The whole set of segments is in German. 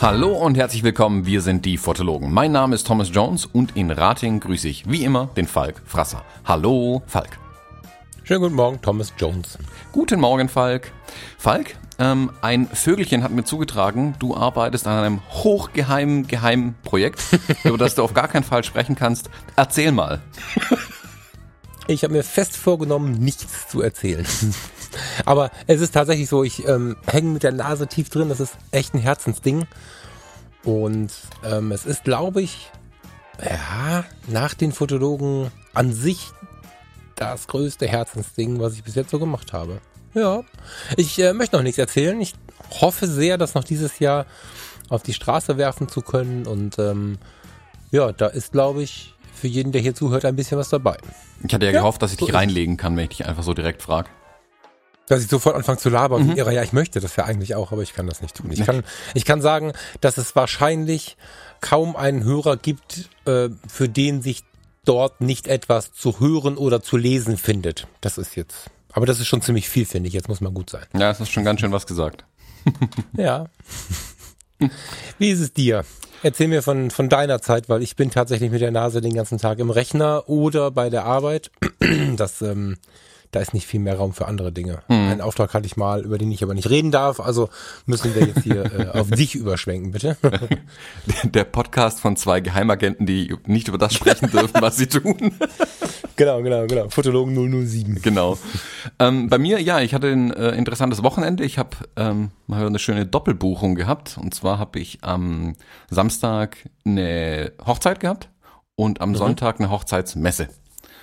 Hallo und herzlich willkommen, wir sind die Fotologen. Mein Name ist Thomas Jones und in Rating grüße ich wie immer den Falk Frasser. Hallo Falk. Schönen guten Morgen, Thomas Jones. Guten Morgen Falk. Falk, ähm, ein Vögelchen hat mir zugetragen, du arbeitest an einem hochgeheimen, geheimen Projekt, über das du auf gar keinen Fall sprechen kannst. Erzähl mal. Ich habe mir fest vorgenommen, nichts zu erzählen. Aber es ist tatsächlich so, ich ähm, hänge mit der Nase tief drin. Das ist echt ein Herzensding. Und ähm, es ist, glaube ich, ja, nach den Fotologen an sich das größte Herzensding, was ich bis jetzt so gemacht habe. Ja, ich äh, möchte noch nichts erzählen. Ich hoffe sehr, das noch dieses Jahr auf die Straße werfen zu können. Und ähm, ja, da ist, glaube ich, für jeden, der hier zuhört, ein bisschen was dabei. Ich hatte ja, ja gehofft, dass ich so dich reinlegen kann, wenn ich dich einfach so direkt frage. Dass ich sofort anfange zu labern. Mhm. Ja, ich möchte das ja eigentlich auch, aber ich kann das nicht tun. Ich kann, ich kann sagen, dass es wahrscheinlich kaum einen Hörer gibt, äh, für den sich dort nicht etwas zu hören oder zu lesen findet. Das ist jetzt. Aber das ist schon ziemlich viel, finde ich. Jetzt muss man gut sein. Ja, es ist schon ganz schön was gesagt. ja. Wie ist es dir? Erzähl mir von, von deiner Zeit, weil ich bin tatsächlich mit der Nase den ganzen Tag im Rechner oder bei der Arbeit. Das ähm, da ist nicht viel mehr Raum für andere Dinge. Mhm. Einen Auftrag hatte ich mal, über den ich aber nicht reden darf, also müssen wir jetzt hier äh, auf dich überschwenken, bitte. Der Podcast von zwei Geheimagenten, die nicht über das sprechen dürfen, was sie tun. Genau, genau, genau. Fotologen 007. Genau. Ähm, bei mir, ja, ich hatte ein äh, interessantes Wochenende. Ich habe ähm, mal eine schöne Doppelbuchung gehabt. Und zwar habe ich am Samstag eine Hochzeit gehabt und am mhm. Sonntag eine Hochzeitsmesse.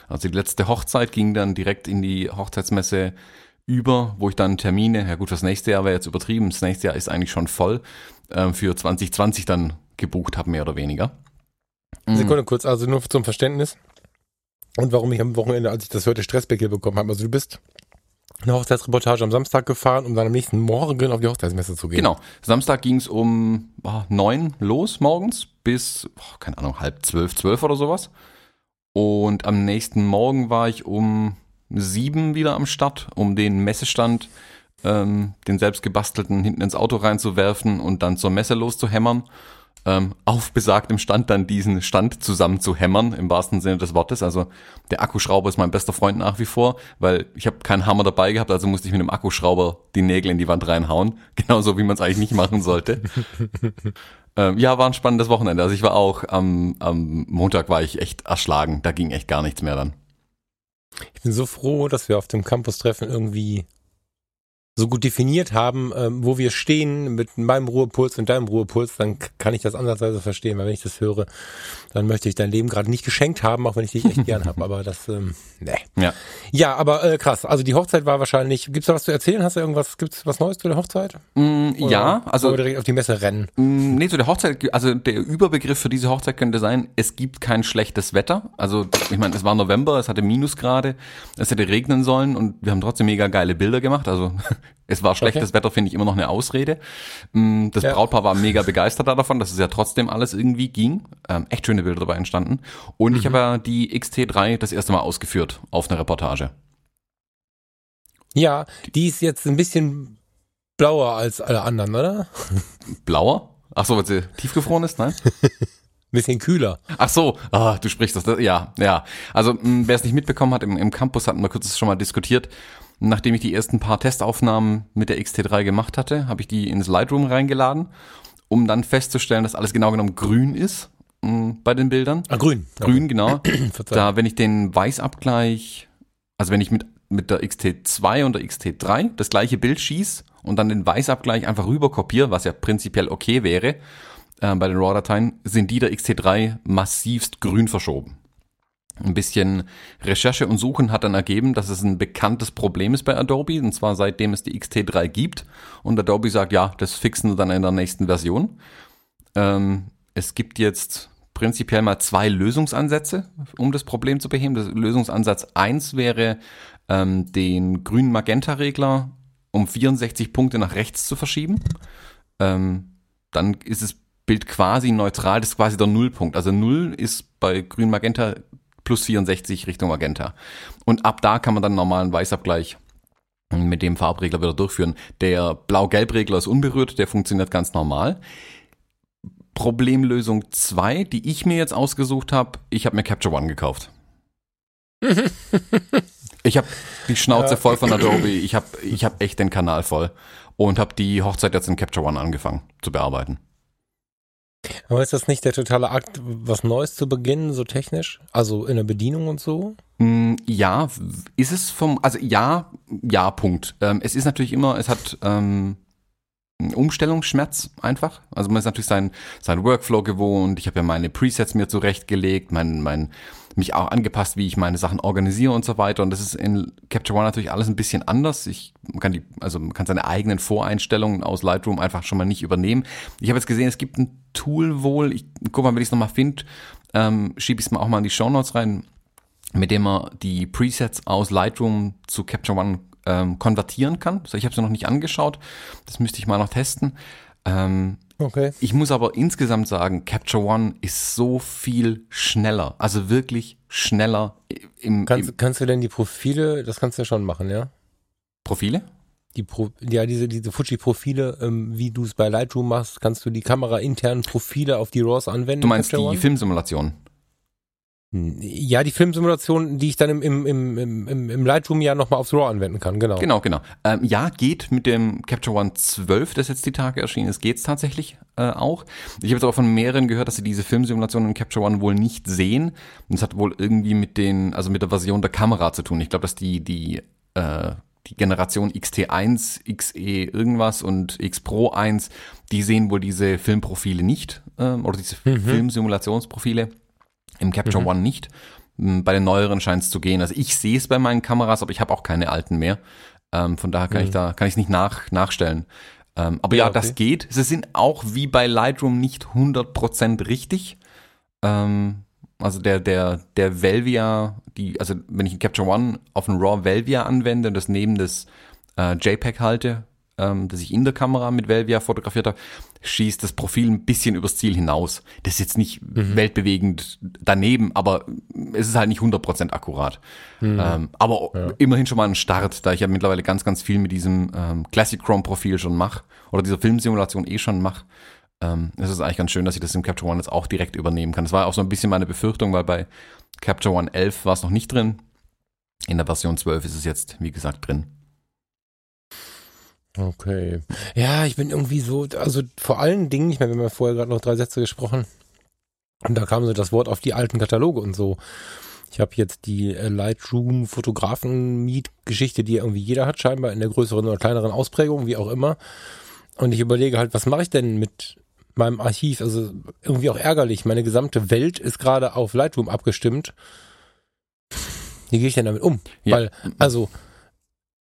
Also die letzte Hochzeit ging dann direkt in die Hochzeitsmesse über, wo ich dann Termine, ja gut, das nächste Jahr wäre jetzt übertrieben, das nächste Jahr ist eigentlich schon voll, äh, für 2020 dann gebucht habe, mehr oder weniger. Mhm. Sekunde kurz, also nur zum Verständnis. Und warum ich am Wochenende, als ich das hörte, Stressbeckel bekommen habe. Also du bist eine Hochzeitsreportage am Samstag gefahren, um dann am nächsten Morgen auf die Hochzeitsmesse zu gehen. Genau. Samstag ging es um oh, neun los morgens bis, oh, keine Ahnung, halb zwölf, zwölf oder sowas. Und am nächsten Morgen war ich um sieben wieder am Start, um den Messestand, ähm, den selbst gebastelten, hinten ins Auto reinzuwerfen und dann zur Messe loszuhämmern. Ähm, auf besagtem Stand dann diesen Stand zusammen zu hämmern, im wahrsten Sinne des Wortes. Also der Akkuschrauber ist mein bester Freund nach wie vor, weil ich habe keinen Hammer dabei gehabt, also musste ich mit dem Akkuschrauber die Nägel in die Wand reinhauen. Genauso wie man es eigentlich nicht machen sollte. Ähm, ja, war ein spannendes Wochenende. Also ich war auch am, am Montag war ich echt erschlagen. Da ging echt gar nichts mehr dann. Ich bin so froh, dass wir auf dem Campus-Treffen irgendwie so gut definiert haben, ähm, wo wir stehen mit meinem Ruhepuls und deinem Ruhepuls, dann kann ich das ansatzweise verstehen, weil wenn ich das höre, dann möchte ich dein Leben gerade nicht geschenkt haben, auch wenn ich dich echt gern habe, aber das, ähm, nee. Ja, ja aber äh, krass, also die Hochzeit war wahrscheinlich, gibt's da was zu erzählen? Hast du irgendwas, gibt's was Neues zu der Hochzeit? Mm, ja, also. Oder direkt auf die Messe rennen? Mm, nee, zu der Hochzeit, also der Überbegriff für diese Hochzeit könnte sein, es gibt kein schlechtes Wetter, also ich meine, es war November, es hatte Minusgrade, es hätte regnen sollen und wir haben trotzdem mega geile Bilder gemacht, also es war schlechtes okay. Wetter, finde ich immer noch eine Ausrede. Mm, das ja. Brautpaar war mega begeistert davon, dass es ja trotzdem alles irgendwie ging. Ähm, echt schöne Bilder dabei entstanden. Und mhm. ich habe ja die XT3 das erste Mal ausgeführt auf einer Reportage. Ja, die ist jetzt ein bisschen blauer als alle anderen, oder? Blauer? Ach so, weil sie tiefgefroren ist, nein? bisschen kühler. Ach so, ah, du sprichst das, ja, ja. Also, wer es nicht mitbekommen hat, im, im Campus hatten wir kurz schon mal diskutiert. Nachdem ich die ersten paar Testaufnahmen mit der XT3 gemacht hatte, habe ich die ins Lightroom reingeladen, um dann festzustellen, dass alles genau genommen grün ist mh, mm, bei den Bildern. Ah, grün. Grün, okay. genau. da, wenn ich den Weißabgleich, also wenn ich mit, mit der XT2 und der XT3 das gleiche Bild schieße und dann den Weißabgleich einfach rüber kopiere, was ja prinzipiell okay wäre, äh, bei den RAW-Dateien, sind die der XT3 massivst grün verschoben. Ein bisschen Recherche und Suchen hat dann ergeben, dass es ein bekanntes Problem ist bei Adobe, und zwar seitdem es die XT3 gibt. Und Adobe sagt, ja, das fixen wir dann in der nächsten Version. Ähm, es gibt jetzt prinzipiell mal zwei Lösungsansätze, um das Problem zu beheben. Das Lösungsansatz 1 wäre, ähm, den grünen Magenta-Regler um 64 Punkte nach rechts zu verschieben. Ähm, dann ist das Bild quasi neutral, das ist quasi der Nullpunkt. Also Null ist bei grün Magenta plus 64 Richtung Magenta. Und ab da kann man dann einen normalen Weißabgleich mit dem Farbregler wieder durchführen. Der Blau-Gelb-Regler ist unberührt, der funktioniert ganz normal. Problemlösung 2, die ich mir jetzt ausgesucht habe, ich habe mir Capture One gekauft. ich habe die Schnauze ja. voll von Adobe, ich habe ich hab echt den Kanal voll und habe die Hochzeit jetzt in Capture One angefangen zu bearbeiten. Aber ist das nicht der totale Akt, was Neues zu beginnen, so technisch? Also in der Bedienung und so? Mm, ja, ist es vom, also ja, ja, Punkt. Ähm, es ist natürlich immer, es hat ähm, Umstellungsschmerz einfach. Also man ist natürlich sein, sein Workflow gewohnt. Ich habe ja meine Presets mir zurechtgelegt, mein, mein, mich auch angepasst, wie ich meine Sachen organisiere und so weiter. Und das ist in Capture One natürlich alles ein bisschen anders. Ich kann die, also man kann seine eigenen Voreinstellungen aus Lightroom einfach schon mal nicht übernehmen. Ich habe jetzt gesehen, es gibt ein Tool wohl. Ich guck mal, wenn ich es nochmal finde, ähm, schiebe ich es mal auch mal in die Show Notes rein, mit dem man die Presets aus Lightroom zu Capture One ähm, konvertieren kann. Also ich habe es noch nicht angeschaut. Das müsste ich mal noch testen. Ähm, okay. Ich muss aber insgesamt sagen, Capture One ist so viel schneller. Also wirklich schneller. Im, kannst, im kannst du denn die Profile, das kannst du ja schon machen, ja? Profile? Die Pro, ja, diese, diese Fuji-Profile, ähm, wie du es bei Lightroom machst, kannst du die Kamera internen Profile auf die RAWs anwenden. Du meinst die Filmsimulation? Ja, die Filmsimulation, die ich dann im, im, im, im, im Lightroom ja nochmal aufs RAW anwenden kann, genau. Genau, genau. Ähm, ja, geht mit dem Capture One 12, das jetzt die Tage erschienen ist, geht's tatsächlich äh, auch. Ich habe jetzt auch von mehreren gehört, dass sie diese Filmsimulation in Capture One wohl nicht sehen. Und das hat wohl irgendwie mit den, also mit der Version der Kamera zu tun. Ich glaube, dass die, die, äh, die Generation XT1, XE irgendwas und X Pro 1, die sehen wohl diese Filmprofile nicht, äh, oder diese mhm. Filmsimulationsprofile im Capture mhm. One nicht. Hm, bei den neueren scheint es zu gehen. Also ich sehe es bei meinen Kameras, aber ich habe auch keine alten mehr. Ähm, von daher kann mhm. ich da kann ich es nicht nach, nachstellen. Ähm, aber ja, ja okay. das geht. Sie sind auch wie bei Lightroom nicht 100% richtig. Ähm, also der der der Velvia, die also wenn ich ein Capture One auf ein RAW Velvia anwende und das neben das äh, JPEG halte, ähm, das ich in der Kamera mit Velvia fotografiert habe, schießt das Profil ein bisschen übers Ziel hinaus. Das ist jetzt nicht mhm. weltbewegend daneben, aber es ist halt nicht 100% akkurat. Mhm. Ähm, aber ja. immerhin schon mal ein Start, da ich ja mittlerweile ganz, ganz viel mit diesem ähm, Classic Chrome Profil schon mache oder dieser Filmsimulation eh schon mache. Ähm, es ist eigentlich ganz schön, dass ich das im Capture One jetzt auch direkt übernehmen kann. Das war auch so ein bisschen meine Befürchtung, weil bei Capture One 11 war es noch nicht drin. In der Version 12 ist es jetzt, wie gesagt, drin. Okay. Ja, ich bin irgendwie so, also vor allen Dingen, ich meine, wir haben ja vorher gerade noch drei Sätze gesprochen und da kam so das Wort auf die alten Kataloge und so. Ich habe jetzt die äh, Lightroom Fotografen Meet Geschichte, die irgendwie jeder hat scheinbar in der größeren oder kleineren Ausprägung, wie auch immer. Und ich überlege halt, was mache ich denn mit meinem Archiv? Also irgendwie auch ärgerlich. Meine gesamte Welt ist gerade auf Lightroom abgestimmt. Wie gehe ich denn damit um? Ja. Weil, also,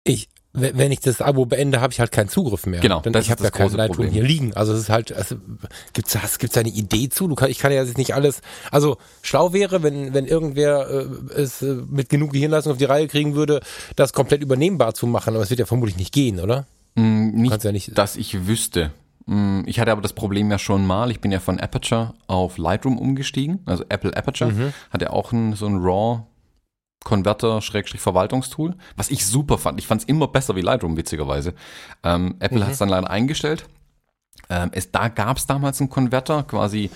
ich, wenn ich das Abo beende, habe ich halt keinen Zugriff mehr. Genau, Denn das ich habe ja kein Lightroom Problem. hier liegen. Also es ist halt, also, gibt's da gibt's da eine Idee zu? Du kann, ich kann ja jetzt nicht alles. Also schlau wäre, wenn wenn irgendwer äh, es äh, mit genug Gehirnleistung auf die Reihe kriegen würde, das komplett übernehmbar zu machen. Aber es wird ja vermutlich nicht gehen, oder? Mm, nicht, ja nicht, dass ich wüsste. Mm, ich hatte aber das Problem ja schon mal. Ich bin ja von Aperture auf Lightroom umgestiegen. Also Apple Aperture mhm. hat ja auch ein, so ein RAW Converter-Verwaltungstool, was ich super fand. Ich fand es immer besser wie Lightroom, witzigerweise. Ähm, Apple mhm. hat es dann leider eingestellt. Ähm, es, da gab es damals einen Konverter, quasi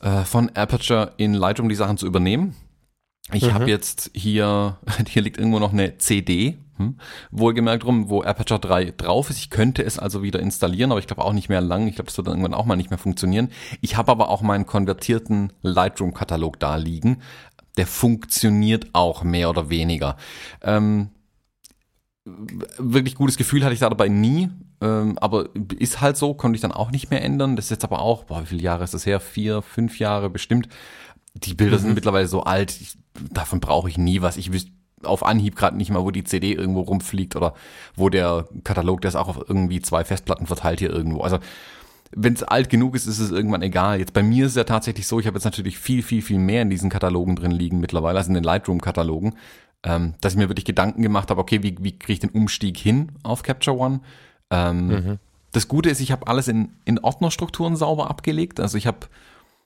äh, von Aperture in Lightroom die Sachen zu übernehmen. Ich mhm. habe jetzt hier, hier liegt irgendwo noch eine CD, hm, wohlgemerkt rum, wo Aperture 3 drauf ist. Ich könnte es also wieder installieren, aber ich glaube auch nicht mehr lang. Ich glaube, das wird dann irgendwann auch mal nicht mehr funktionieren. Ich habe aber auch meinen konvertierten Lightroom-Katalog da liegen der funktioniert auch mehr oder weniger. Ähm, wirklich gutes Gefühl hatte ich da dabei nie, ähm, aber ist halt so, konnte ich dann auch nicht mehr ändern. Das ist jetzt aber auch, boah, wie viele Jahre ist das her? Vier, fünf Jahre bestimmt. Die Bilder mhm. sind mittlerweile so alt, ich, davon brauche ich nie was. Ich wüsste auf Anhieb gerade nicht mal, wo die CD irgendwo rumfliegt oder wo der Katalog, der ist auch auf irgendwie zwei Festplatten verteilt hier irgendwo. Also wenn es alt genug ist, ist es irgendwann egal. Jetzt bei mir ist es ja tatsächlich so, ich habe jetzt natürlich viel, viel, viel mehr in diesen Katalogen drin liegen mittlerweile, also in den Lightroom-Katalogen, ähm, dass ich mir wirklich Gedanken gemacht habe, okay, wie, wie kriege ich den Umstieg hin auf Capture One? Ähm, mhm. Das Gute ist, ich habe alles in, in Ordnerstrukturen sauber abgelegt. Also ich habe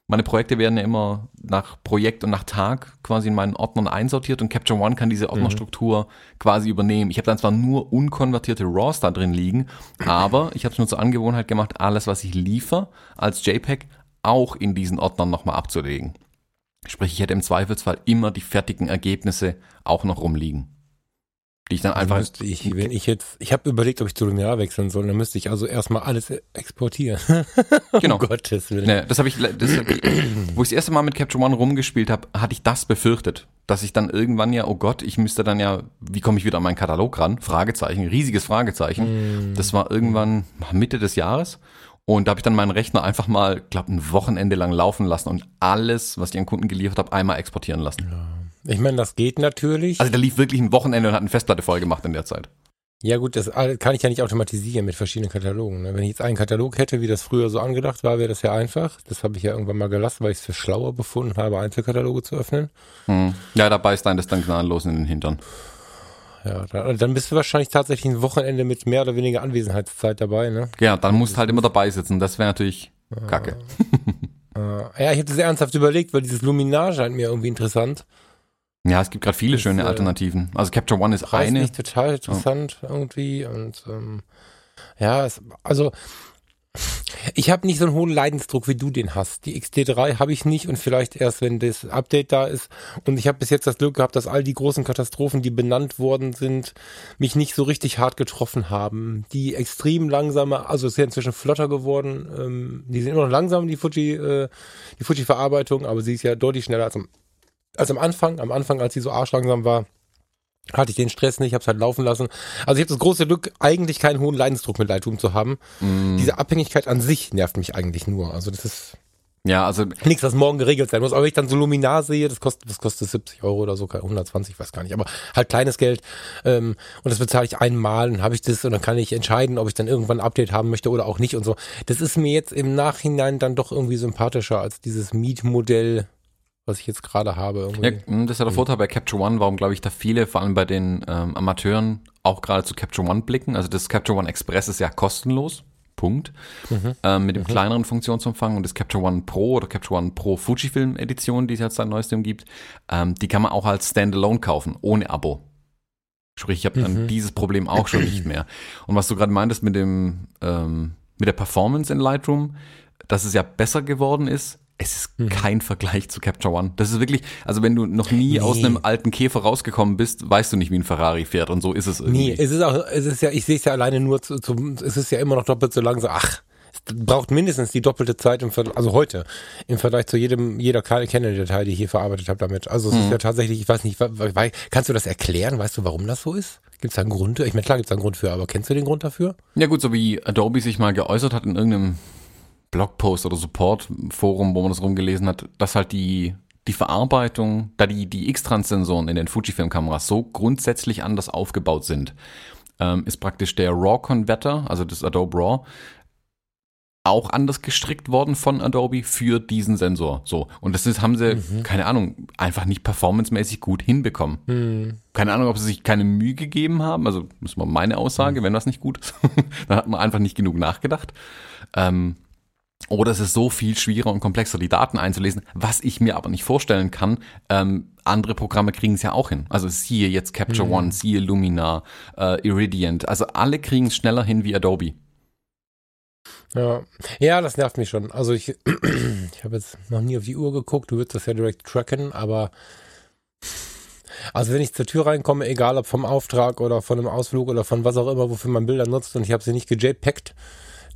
Meine Projekte werden ja immer nach Projekt und nach Tag quasi in meinen Ordnern einsortiert und Capture One kann diese Ordnerstruktur mhm. quasi übernehmen. Ich habe dann zwar nur unkonvertierte RAWs da drin liegen, aber ich habe es nur zur Angewohnheit gemacht, alles, was ich liefer als JPEG, auch in diesen Ordnern nochmal abzulegen. Sprich, ich hätte im Zweifelsfall immer die fertigen Ergebnisse auch noch rumliegen die ich dann also einfach. Müsste ich, wenn ich jetzt, ich habe überlegt, ob ich zu Luminar wechseln soll, dann müsste ich also erstmal alles exportieren. genau. um Gottes Willen. Nee, das habe ich, das, wo ich das erste Mal mit Capture One rumgespielt habe, hatte ich das befürchtet, dass ich dann irgendwann ja, oh Gott, ich müsste dann ja, wie komme ich wieder an meinen Katalog ran? Fragezeichen, riesiges Fragezeichen. Mm. Das war irgendwann Mitte des Jahres. Und da habe ich dann meinen Rechner einfach mal, glaube ein Wochenende lang laufen lassen und alles, was ich an Kunden geliefert habe, einmal exportieren lassen. Ja. Ich meine, das geht natürlich. Also der lief wirklich ein Wochenende und hat eine Festplatte voll gemacht in der Zeit. Ja gut, das kann ich ja nicht automatisieren mit verschiedenen Katalogen. Ne? Wenn ich jetzt einen Katalog hätte, wie das früher so angedacht war, wäre das ja einfach. Das habe ich ja irgendwann mal gelassen, weil ich es für schlauer befunden habe, Einzelkataloge zu öffnen. Hm. Ja, da beißt ein das dann gnadenlos in den Hintern. Ja, dann bist du wahrscheinlich tatsächlich ein Wochenende mit mehr oder weniger Anwesenheitszeit dabei, ne? Ja, dann musst du halt immer dabei sitzen. Das wäre natürlich ja. kacke. ja, ich habe das ernsthaft überlegt, weil dieses Luminar scheint mir irgendwie interessant. Ja, es gibt gerade viele das, schöne äh, Alternativen. Also Capture One ist eine. Nicht total interessant oh. irgendwie und ähm, ja, es, also ich habe nicht so einen hohen Leidensdruck, wie du den hast. Die XT3 habe ich nicht und vielleicht erst, wenn das Update da ist. Und ich habe bis jetzt das Glück gehabt, dass all die großen Katastrophen, die benannt worden sind, mich nicht so richtig hart getroffen haben. Die extrem langsame, also es ist ja inzwischen flotter geworden. Ähm, die sind immer noch langsam, die Fuji, äh, die Fuji-Verarbeitung, aber sie ist ja deutlich schneller als am also am Anfang, am Anfang, als sie so arschlangsam war, hatte ich den Stress nicht, habe es halt laufen lassen. Also ich habe das große Glück, eigentlich keinen hohen Leidensdruck mit Lightroom zu haben. Mm. Diese Abhängigkeit an sich nervt mich eigentlich nur. Also das ist ja, also nichts, was morgen geregelt sein muss. Aber wenn ich dann so Luminar sehe, das kostet, das kostet 70 Euro oder so, 120, ich weiß gar nicht, aber halt kleines Geld. Ähm, und das bezahle ich einmal, dann habe ich das und dann kann ich entscheiden, ob ich dann irgendwann ein Update haben möchte oder auch nicht und so. Das ist mir jetzt im Nachhinein dann doch irgendwie sympathischer als dieses Mietmodell was ich jetzt gerade habe. Irgendwie. Ja, hm, das ist ja der hm. Vorteil bei Capture One, warum glaube ich da viele, vor allem bei den ähm, Amateuren, auch gerade zu Capture One blicken. Also das Capture One Express ist ja kostenlos. Punkt. Mhm. Ähm, mit dem mhm. kleineren Funktionsumfang und das Capture One Pro oder Capture One Pro Fujifilm Edition, die es jetzt seit neuestem gibt, ähm, die kann man auch als Standalone kaufen, ohne Abo. Sprich, ich habe dann mhm. dieses Problem auch schon nicht mehr. Und was du gerade meintest mit dem ähm, mit der Performance in Lightroom, dass es ja besser geworden ist, es ist mhm. kein Vergleich zu Capture One. Das ist wirklich, also wenn du noch nie nee. aus einem alten Käfer rausgekommen bist, weißt du nicht, wie ein Ferrari fährt und so ist es irgendwie. Nee, es ist auch, es ist ja, ich sehe es ja alleine nur zu, zu, es ist ja immer noch doppelt so lang, so, ach, es braucht mindestens die doppelte Zeit im Vergleich, also heute, im Vergleich zu jedem, jeder Canon-Datei, die ich hier verarbeitet habe damit. Also es mhm. ist ja tatsächlich, ich weiß nicht, kannst du das erklären? Weißt du, warum das so ist? Gibt es da einen Grund? Ich meine, klar gibt es einen Grund für, aber kennst du den Grund dafür? Ja gut, so wie Adobe sich mal geäußert hat in irgendeinem Blogpost oder Support-Forum, wo man das rumgelesen hat, dass halt die, die Verarbeitung, da die, die X-Trans-Sensoren in den Fujifilm-Kameras so grundsätzlich anders aufgebaut sind, ähm, ist praktisch der RAW-Converter, also das Adobe RAW, auch anders gestrickt worden von Adobe für diesen Sensor. So. Und das ist, haben sie, mhm. keine Ahnung, einfach nicht performancemäßig gut hinbekommen. Mhm. Keine Ahnung, ob sie sich keine Mühe gegeben haben. Also, das ist mal meine Aussage, mhm. wenn das nicht gut ist. dann hat man einfach nicht genug nachgedacht. Ähm, oder es ist so viel schwieriger und komplexer, die Daten einzulesen, was ich mir aber nicht vorstellen kann. Ähm, andere Programme kriegen es ja auch hin. Also siehe jetzt Capture mhm. One, siehe Luminar, äh, Iridiant. Also alle kriegen es schneller hin wie Adobe. Ja. ja, das nervt mich schon. Also ich, ich habe jetzt noch nie auf die Uhr geguckt, du würdest das ja direkt tracken, aber also wenn ich zur Tür reinkomme, egal ob vom Auftrag oder von einem Ausflug oder von was auch immer, wofür man Bilder nutzt und ich habe sie nicht gejpackt,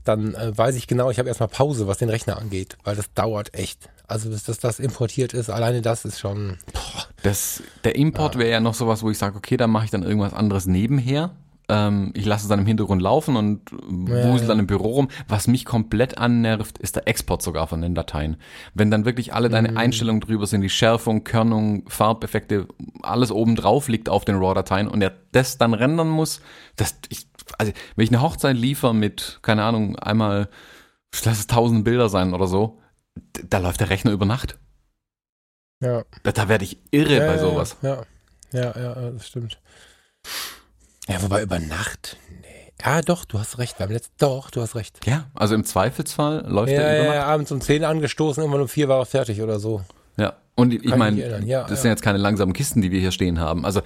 dann äh, weiß ich genau, ich habe erstmal Pause, was den Rechner angeht, weil das dauert echt. Also bis das, das importiert ist, alleine das ist schon. Boah. Das, der Import wäre ja noch sowas, wo ich sage, okay, dann mache ich dann irgendwas anderes nebenher. Ähm, ich lasse es dann im Hintergrund laufen und wusel ja, dann im Büro rum. Was mich komplett annervt, ist der Export sogar von den Dateien. Wenn dann wirklich alle deine mhm. Einstellungen drüber sind, die Schärfung, Körnung, Farbeffekte, alles oben drauf liegt auf den RAW-Dateien und er das dann rendern muss, das, ich, also wenn ich eine Hochzeit liefere mit, keine Ahnung, einmal, lass es tausend Bilder sein oder so, da läuft der Rechner über Nacht. Ja. Da, da werde ich irre ja, bei sowas. Ja, ja, ja, ja, das stimmt. Ja, wobei über Nacht, nee. Ja, doch, du hast recht. Beim letzten, doch, du hast recht. Ja, also im Zweifelsfall läuft ja, der über ja, abends um 10 angestoßen, irgendwann um 4 war er fertig oder so. Ja, und ich meine. Ja, das ja. sind jetzt keine langsamen Kisten, die wir hier stehen haben. Also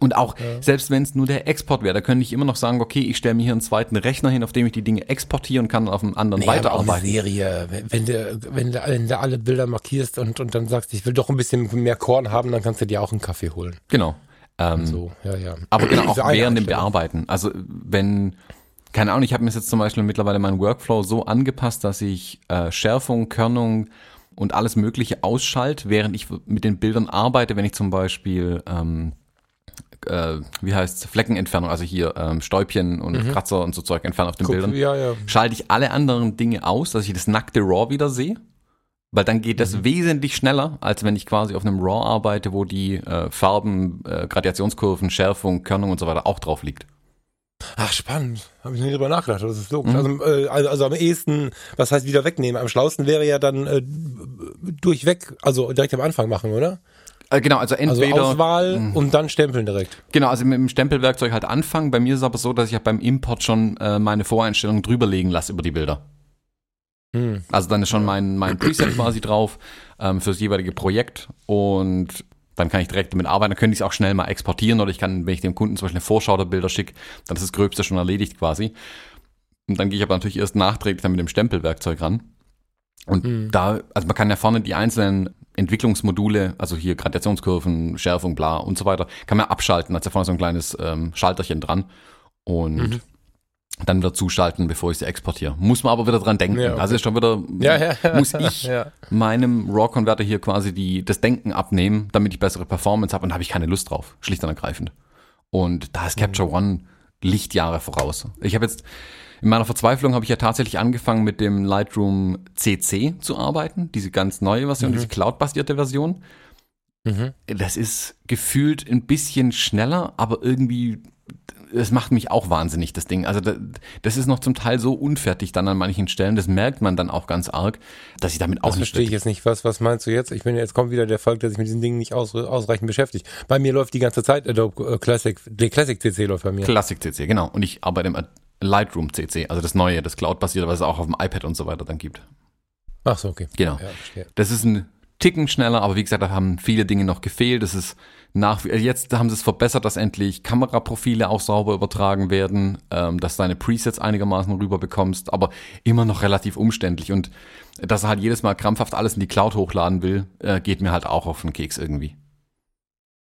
und auch, selbst wenn es nur der Export wäre, da könnte ich immer noch sagen, okay, ich stelle mir hier einen zweiten Rechner hin, auf dem ich die Dinge exportieren kann und auf einem anderen aber eine weiterarbeiten. Serie, wenn, wenn, du, wenn, du, wenn du alle Bilder markierst und, und dann sagst, ich will doch ein bisschen mehr Korn haben, dann kannst du dir auch einen Kaffee holen. Genau. Ähm, So, ja, ja. Aber genau, auch während dem. Bearbeiten. Also wenn, keine Ahnung, ich habe mir jetzt zum Beispiel mittlerweile meinen Workflow so angepasst, dass ich äh, Schärfung, Körnung und alles Mögliche ausschalte, während ich mit den Bildern arbeite, wenn ich zum Beispiel ähm, äh, wie heißt Fleckenentfernung, also hier ähm, Stäubchen und Kratzer und so Zeug entfernen auf den Guck, Bildern, ja, ja. schalte ich alle anderen Dinge aus, dass ich das nackte RAW wieder sehe. Weil dann geht das wesentlich schneller, als wenn ich quasi auf einem RAW arbeite, wo die äh, Farben, äh, Gradationskurven, Schärfung, Körnung und so weiter auch drauf liegt. Ach, spannend. Habe ich nicht drüber nachgedacht, das ist logisch. Mhm. Also, äh, also, also am ehesten, was heißt wieder wegnehmen? Am schlausten wäre ja dann äh, durchweg, also direkt am Anfang machen, oder? Äh, genau, also Also entweder Auswahl und dann stempeln direkt. genau, also mit dem Stempelwerkzeug halt anfangen. Bei mir ist es aber so, dass ich ja beim Import schon äh, meine Voreinstellungen drüberlegen lasse über die Bilder. Hm. Also dann ist schon mein, mein Preset quasi drauf ähm, fürs jeweilige Projekt und dann kann ich direkt damit arbeiten. Dann könnte ich es auch schnell mal exportieren oder ich kann, wenn ich dem Kunden zum Beispiel eine Vorschau der Bilder schicke, dann ist das Gröbste schon erledigt quasi. Und dann gehe ich aber natürlich erst nachträglich dann mit dem Stempelwerkzeug ran. Und Mhm. da, also man kann ja vorne die einzelnen Entwicklungsmodule, also hier Gradationskurven, Schärfung, bla und so weiter, kann man abschalten. Da ist ja vorne so ein kleines ähm, Schalterchen dran. Und Mhm. dann wieder zuschalten, bevor ich sie exportiere. Muss man aber wieder dran denken. Ja, okay. Also ist schon wieder, Ja, ja, muss ich meinem RAW-Converter hier quasi die, das Denken abnehmen, damit ich bessere Performance habe und da habe ich keine Lust drauf, schlicht und ergreifend. Und da ist Capture One Lichtjahre voraus. Ich habe jetzt, in meiner Verzweiflung habe ich ja tatsächlich angefangen mit dem Lightroom CC zu arbeiten, diese ganz neue Version, diese Cloud-basierte Version. Mhm. Das ist gefühlt ein bisschen schneller, aber irgendwie, es macht mich auch wahnsinnig, das Ding. Also da- das ist noch zum Teil so unfertig dann an manchen Stellen, das merkt man dann auch ganz arg, dass ich damit auch Das nicht verstehe ich jetzt nicht. Was, was meinst du jetzt? Ich bin jetzt kommt wieder der Fall, der sich mit diesen Dingen nicht aus, ausreichend beschäftigt. Bei mir läuft die ganze Zeit Adobe äh, Classic, der Classic CC läuft bei mir. Classic CC, genau. Und ich arbeite im Lightroom CC, also das neue, das Cloud-basierte, was es auch auf dem iPad und so weiter dann gibt. Ach so, okay. Genau. Ja. Das ist ein Ticken schneller, aber wie gesagt, da haben viele Dinge noch gefehlt. Das ist nach, jetzt haben sie es verbessert, dass endlich Kameraprofile auch sauber übertragen werden, ähm, dass du deine Presets einigermaßen rüber bekommst, aber immer noch relativ umständlich und dass er halt jedes Mal krampfhaft alles in die Cloud hochladen will, äh, geht mir halt auch auf den Keks irgendwie.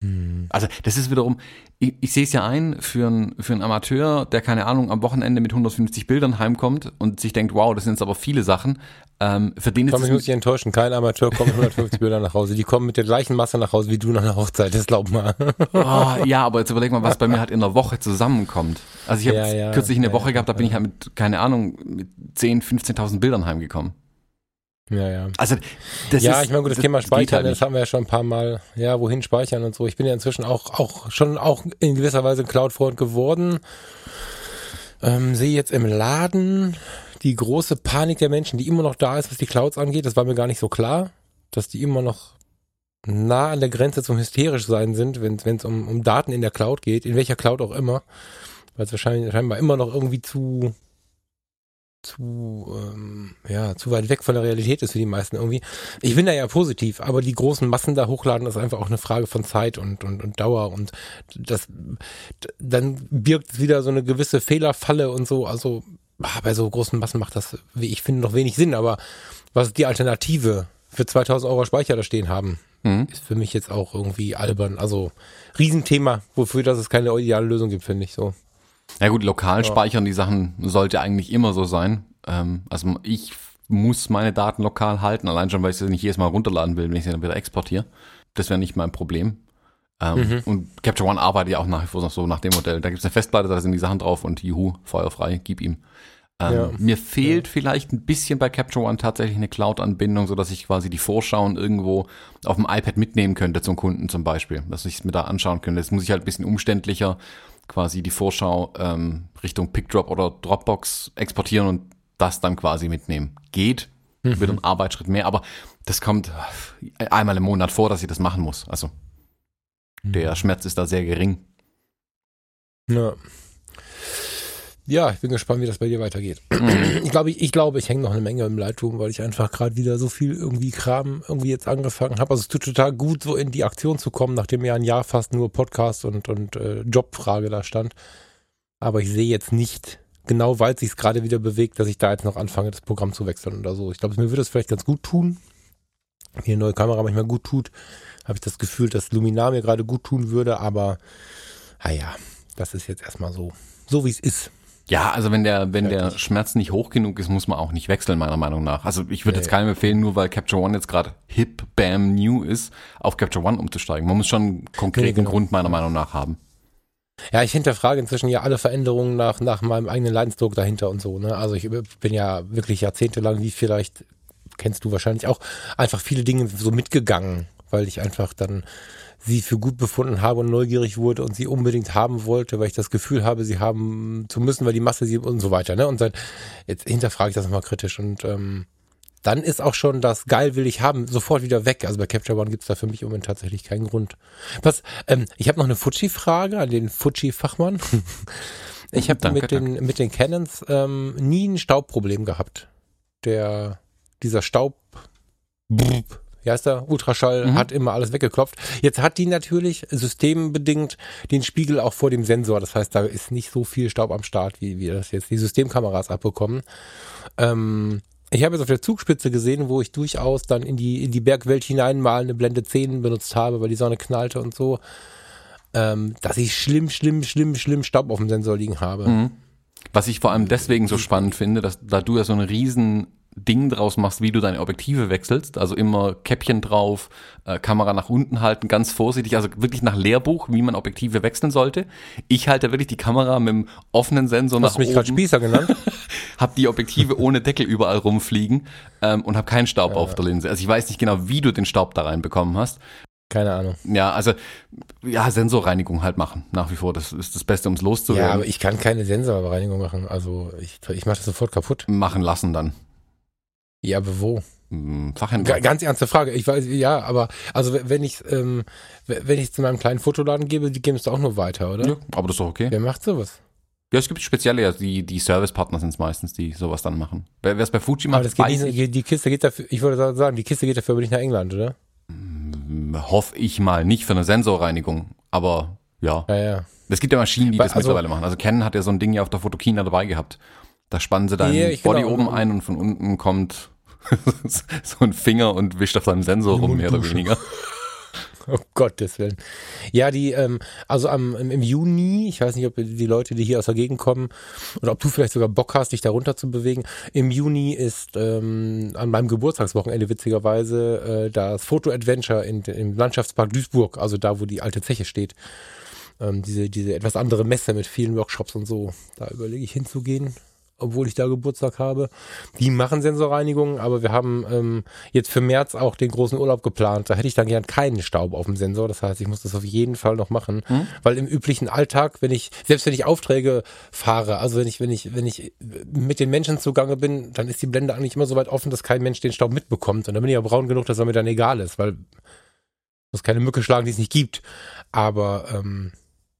Hm. Also das ist wiederum, ich, ich sehe es ja ein, für einen für einen Amateur, der keine Ahnung am Wochenende mit 150 Bildern heimkommt und sich denkt, wow, das sind jetzt aber viele Sachen, ähm, für den ist Komm, ich es muss dich enttäuschen. Kein Amateur kommt mit 150 Bilder nach Hause. Die kommen mit der gleichen Masse nach Hause wie du nach einer Hochzeit. Das glaub mal. Oh, ja, aber jetzt überleg mal, was bei mir halt in der Woche zusammenkommt. Also ich habe Ja, ja, kürzlich eine ja, Woche gehabt, da bin ich halt mit, keine Ahnung, mit 10, 15.000 Bildern heimgekommen. Ja, ja. Also das ja, ist, ich meine, gut, das, das Thema geht Speichern, halt das haben wir ja schon ein paar Mal. Ja, wohin speichern und so. Ich bin ja inzwischen auch, auch schon auch in gewisser Weise Cloud-Freund geworden. Ähm, sehe jetzt im Laden die große Panik der Menschen, die immer noch da ist, was die Clouds angeht. Das war mir gar nicht so klar, dass die immer noch nah an der Grenze zum hysterisch sein sind, wenn es um, um Daten in der Cloud geht, in welcher Cloud auch immer, weil es wahrscheinlich scheinbar immer noch irgendwie zu zu ähm, ja zu weit weg von der Realität ist für die meisten irgendwie. Ich bin da ja positiv, aber die großen Massen da hochladen ist einfach auch eine Frage von Zeit und und, und Dauer und das dann birgt es wieder so eine gewisse Fehlerfalle und so. Also ah, bei so großen Massen macht das, wie ich finde, noch wenig Sinn. Aber was ist die Alternative für 2000 Euro Speicher da stehen haben? Mhm. ist für mich jetzt auch irgendwie albern. Also Riesenthema, wofür dass es keine ideale Lösung gibt, finde ich so. Ja gut, lokal speichern die Sachen sollte eigentlich immer so sein. Ähm, also ich muss meine Daten lokal halten, allein schon, weil ich sie nicht jedes Mal runterladen will, wenn ich sie dann wieder exportiere. Das wäre nicht mein Problem. Ähm, Und Capture One arbeitet ja auch nach wie vor noch so nach dem Modell. Da gibt es eine Festplatte, da sind die Sachen drauf und juhu, feuerfrei, gib ihm. Ähm, Ja. Mir fehlt vielleicht ein bisschen bei Capture One tatsächlich eine Cloud-Anbindung, so dass ich quasi die Vorschauen irgendwo auf dem iPad mitnehmen könnte zum Kunden zum Beispiel, dass ich es mir da anschauen könnte. Das muss ich halt ein bisschen umständlicher quasi die Vorschau ähm, Richtung PickDrop oder Dropbox exportieren und das dann quasi mitnehmen. Geht, wird ein Arbeitsschritt mehr, aber das kommt äh, einmal im Monat vor, dass ich das machen muss. Also der Schmerz ist da sehr gering. Ja. Ja, ich bin gespannt, wie das bei dir weitergeht. Mhm. Ich glaube, ich, ich glaube, ich hänge noch eine Menge im Lightroom, weil ich einfach gerade wieder so viel irgendwie Kram irgendwie jetzt angefangen habe. Also es tut total gut, so in die Aktion zu kommen, nachdem ja ein Jahr fast nur Podcast und, und äh, Jobfrage da stand. Aber ich sehe jetzt nicht, genau weil es sich gerade wieder bewegt, dass ich da jetzt noch anfange, das Programm zu wechseln oder so. Ich glaube, mir würde es vielleicht ganz gut tun. Mir eine neue Kamera manchmal gut tut, habe ich das Gefühl, dass Luminar mir gerade gut tun würde, aber naja, das ist jetzt erstmal so, so wie es ist. Ja, also wenn der, wenn der Schmerz nicht hoch genug ist, muss man auch nicht wechseln, meiner Meinung nach. Also ich würde nee. jetzt keinem empfehlen, nur weil Capture One jetzt gerade hip, bam, new ist, auf Capture One umzusteigen. Man muss schon einen konkreten nee, genau. Grund meiner Meinung nach haben. Ja, ich hinterfrage inzwischen ja alle Veränderungen nach, nach meinem eigenen Leidensdruck dahinter und so. Ne? Also ich bin ja wirklich jahrzehntelang, wie vielleicht kennst du wahrscheinlich auch, einfach viele Dinge so mitgegangen, weil ich einfach dann sie für gut befunden habe und neugierig wurde und sie unbedingt haben wollte, weil ich das Gefühl habe, sie haben zu müssen, weil die Masse sie und so weiter. Ne? Und dann jetzt hinterfrage ich das nochmal kritisch und ähm, dann ist auch schon das geil will ich haben sofort wieder weg. Also bei Capture One gibt's da für mich im Moment tatsächlich keinen Grund. Was? Ähm, ich habe noch eine Fuji-Frage an den Fuji-Fachmann. ich habe mit den mit den Canons ähm, nie ein Staubproblem gehabt. Der dieser Staub wie heißt der, Ultraschall mhm. hat immer alles weggeklopft. Jetzt hat die natürlich systembedingt den Spiegel auch vor dem Sensor. Das heißt, da ist nicht so viel Staub am Start, wie wir das jetzt die Systemkameras abbekommen. Ähm, ich habe jetzt auf der Zugspitze gesehen, wo ich durchaus dann in die, in die Bergwelt hinein mal eine Blende 10 benutzt habe, weil die Sonne knallte und so, ähm, dass ich schlimm, schlimm, schlimm, schlimm Staub auf dem Sensor liegen habe. Mhm. Was ich vor allem deswegen so spannend finde, dass da du ja so einen riesen Ding draus machst, wie du deine Objektive wechselst. Also immer Käppchen drauf, äh, Kamera nach unten halten, ganz vorsichtig, also wirklich nach Lehrbuch, wie man Objektive wechseln sollte. Ich halte wirklich die Kamera mit dem offenen Sensor Hast nach oben. Hast du mich gerade Spießer genannt? hab die Objektive ohne Deckel überall rumfliegen ähm, und hab keinen Staub ja. auf der Linse. Also ich weiß nicht genau, wie du den Staub da reinbekommen hast. Keine Ahnung. Ja, also ja, Sensorreinigung halt machen. Nach wie vor, das ist das Beste, um es loszuwerden. Ja, aber ich kann keine Sensorreinigung machen. Also ich, ich mache das sofort kaputt. Machen lassen dann. Ja, aber wo? Hm, Fachhändler. Ganz ernste Frage. Ich weiß, ja, aber also wenn ich ähm, wenn ich zu meinem kleinen Fotoladen gebe, die geben es doch auch nur weiter, oder? Ja, aber das ist doch okay. Wer macht sowas? Ja, es gibt spezielle, ja, die, die Servicepartner sind es meistens, die sowas dann machen. Wer es bei Fuji macht, aber das geht nicht, die Kiste geht dafür, ich würde sagen, die Kiste geht dafür aber nicht nach England, oder? Hm, hoffe ich mal, nicht für eine Sensorreinigung, aber ja. Ja, ja. Es gibt ja Maschinen, die das also, mittlerweile machen. Also Canon hat ja so ein Ding ja auf der Fotokina dabei gehabt. Da spannen sie deinen yeah, Body oben ein und von unten kommt so ein Finger und wischt auf seinem Sensor rum, mehr oder weniger. Oh Gottes Willen. Ja, die, ähm, also am, im Juni, ich weiß nicht, ob die Leute, die hier aus der Gegend kommen, oder ob du vielleicht sogar Bock hast, dich da runter zu bewegen. Im Juni ist ähm, an meinem Geburtstagswochenende witzigerweise äh, das Foto-Adventure im Landschaftspark Duisburg, also da, wo die alte Zeche steht. Ähm, diese, diese etwas andere Messe mit vielen Workshops und so. Da überlege ich hinzugehen obwohl ich da Geburtstag habe. Die machen Sensorreinigungen, aber wir haben ähm, jetzt für März auch den großen Urlaub geplant. Da hätte ich dann gern keinen Staub auf dem Sensor. Das heißt, ich muss das auf jeden Fall noch machen, hm? weil im üblichen Alltag, wenn ich selbst wenn ich Aufträge fahre, also wenn ich wenn ich wenn ich mit den Menschen zugange bin, dann ist die Blende eigentlich immer so weit offen, dass kein Mensch den Staub mitbekommt. Und dann bin ich ja braun genug, dass er mir dann egal ist, weil muss keine Mücke schlagen, die es nicht gibt. Aber ähm,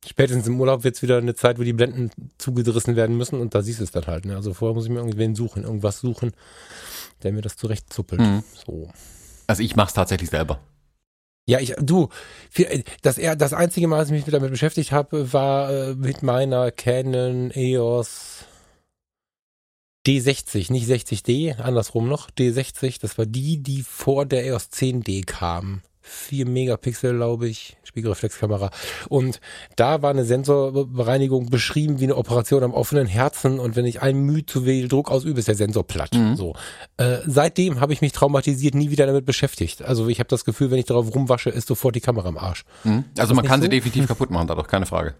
spätestens im Urlaub wird es wieder eine Zeit, wo die Blenden zugerissen werden müssen und da siehst du es dann halt. Ne? Also vorher muss ich mir irgendwen suchen, irgendwas suchen, der mir das zurechtzuppelt. Mhm. So. Also ich mache es tatsächlich selber. Ja, ich, du, das, das einzige Mal, dass ich mich damit beschäftigt habe, war äh, mit meiner Canon EOS D60, nicht 60D, andersrum noch, D60, das war die, die vor der EOS 10D kam. 4 Megapixel, glaube ich, Spiegelreflexkamera. Und da war eine Sensorbereinigung beschrieben wie eine Operation am offenen Herzen. Und wenn ich ein Mühe zu viel Druck ausübe, ist der Sensor platt. Mhm. So. Äh, seitdem habe ich mich traumatisiert, nie wieder damit beschäftigt. Also ich habe das Gefühl, wenn ich darauf rumwasche, ist sofort die Kamera im Arsch. Mhm. Also man kann so? sie definitiv kaputt machen, dadurch, keine Frage.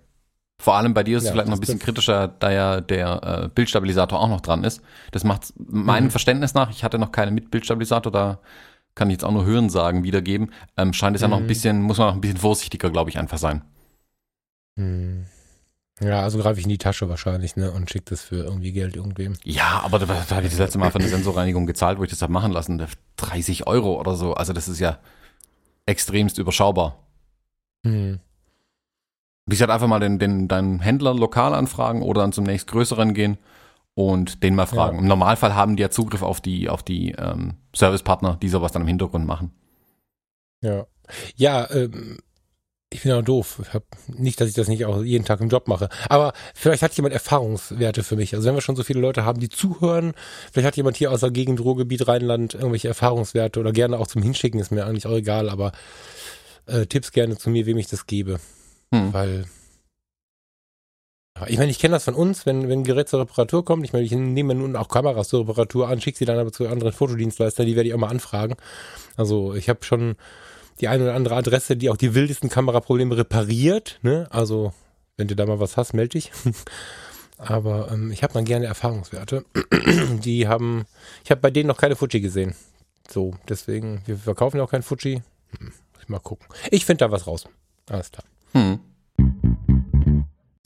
Vor allem bei dir ist es ja, vielleicht noch ein bisschen kritischer, da ja der äh, Bildstabilisator auch noch dran ist. Das macht meinem mhm. Verständnis nach, ich hatte noch keinen mit Bildstabilisator, da kann ich jetzt auch nur Hören sagen, wiedergeben, ähm, scheint es mhm. ja noch ein mhm. bisschen, muss man noch ein bisschen vorsichtiger, glaube ich, einfach sein. Mhm. Ja, also greife ich in die Tasche wahrscheinlich, ne, und schicke das für irgendwie Geld irgendwem. Ja, aber da, da habe ich das letzte Mal für eine Sensorreinigung gezahlt, wo ich das habe machen lassen. 30 Euro oder so. Also das ist ja extremst überschaubar. Mhm. Wie halt einfach mal den, den, deinen Händler lokal anfragen oder dann zum nächstgrößeren gehen und den mal fragen. Ja. Im Normalfall haben die ja Zugriff auf die, auf die ähm, Servicepartner, die sowas dann im Hintergrund machen. Ja. Ja, ähm, ich bin auch doof. Ich hab nicht, dass ich das nicht auch jeden Tag im Job mache. Aber vielleicht hat jemand Erfahrungswerte für mich. Also wenn wir schon so viele Leute haben, die zuhören, vielleicht hat jemand hier aus der Gegend, Ruhrgebiet, Rheinland irgendwelche Erfahrungswerte oder gerne auch zum Hinschicken, ist mir eigentlich auch egal, aber äh, Tipps gerne zu mir, wem ich das gebe. Hm. Weil ich meine, ich kenne das von uns, wenn, wenn ein Gerät zur Reparatur kommt. Ich meine, ich nehme nun auch Kameras zur Reparatur an, schicke sie dann aber zu anderen Fotodienstleistern, die werde ich auch mal anfragen. Also ich habe schon die eine oder andere Adresse, die auch die wildesten Kameraprobleme repariert. Ne? Also wenn du da mal was hast, melde dich. aber ähm, ich habe dann gerne Erfahrungswerte. die haben, ich habe bei denen noch keine Fuji gesehen. So, deswegen, wir verkaufen ja auch kein Fuji. Hm, mal gucken. Ich finde da was raus. Alles klar. Hm.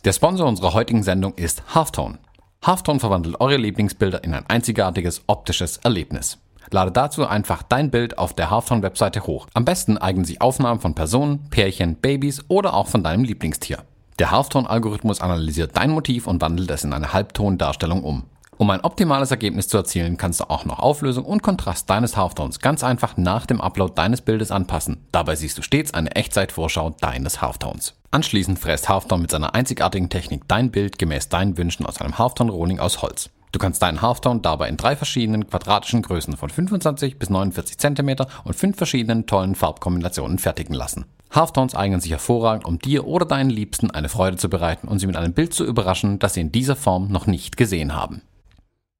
Der Sponsor unserer heutigen Sendung ist Halftone. Halftone verwandelt eure Lieblingsbilder in ein einzigartiges optisches Erlebnis. Lade dazu einfach dein Bild auf der Halftone-Webseite hoch. Am besten eignen sich Aufnahmen von Personen, Pärchen, Babys oder auch von deinem Lieblingstier. Der Halftone-Algorithmus analysiert dein Motiv und wandelt es in eine Halbtondarstellung um. Um ein optimales Ergebnis zu erzielen, kannst du auch noch Auflösung und Kontrast deines Halftones ganz einfach nach dem Upload deines Bildes anpassen. Dabei siehst du stets eine Echtzeitvorschau deines Halftones. Anschließend fräst Halftone mit seiner einzigartigen Technik dein Bild gemäß deinen Wünschen aus einem Halftone-Rohling aus Holz. Du kannst deinen Halftone dabei in drei verschiedenen quadratischen Größen von 25 bis 49 cm und fünf verschiedenen tollen Farbkombinationen fertigen lassen. Halftones eignen sich hervorragend, um dir oder deinen Liebsten eine Freude zu bereiten und sie mit einem Bild zu überraschen, das sie in dieser Form noch nicht gesehen haben.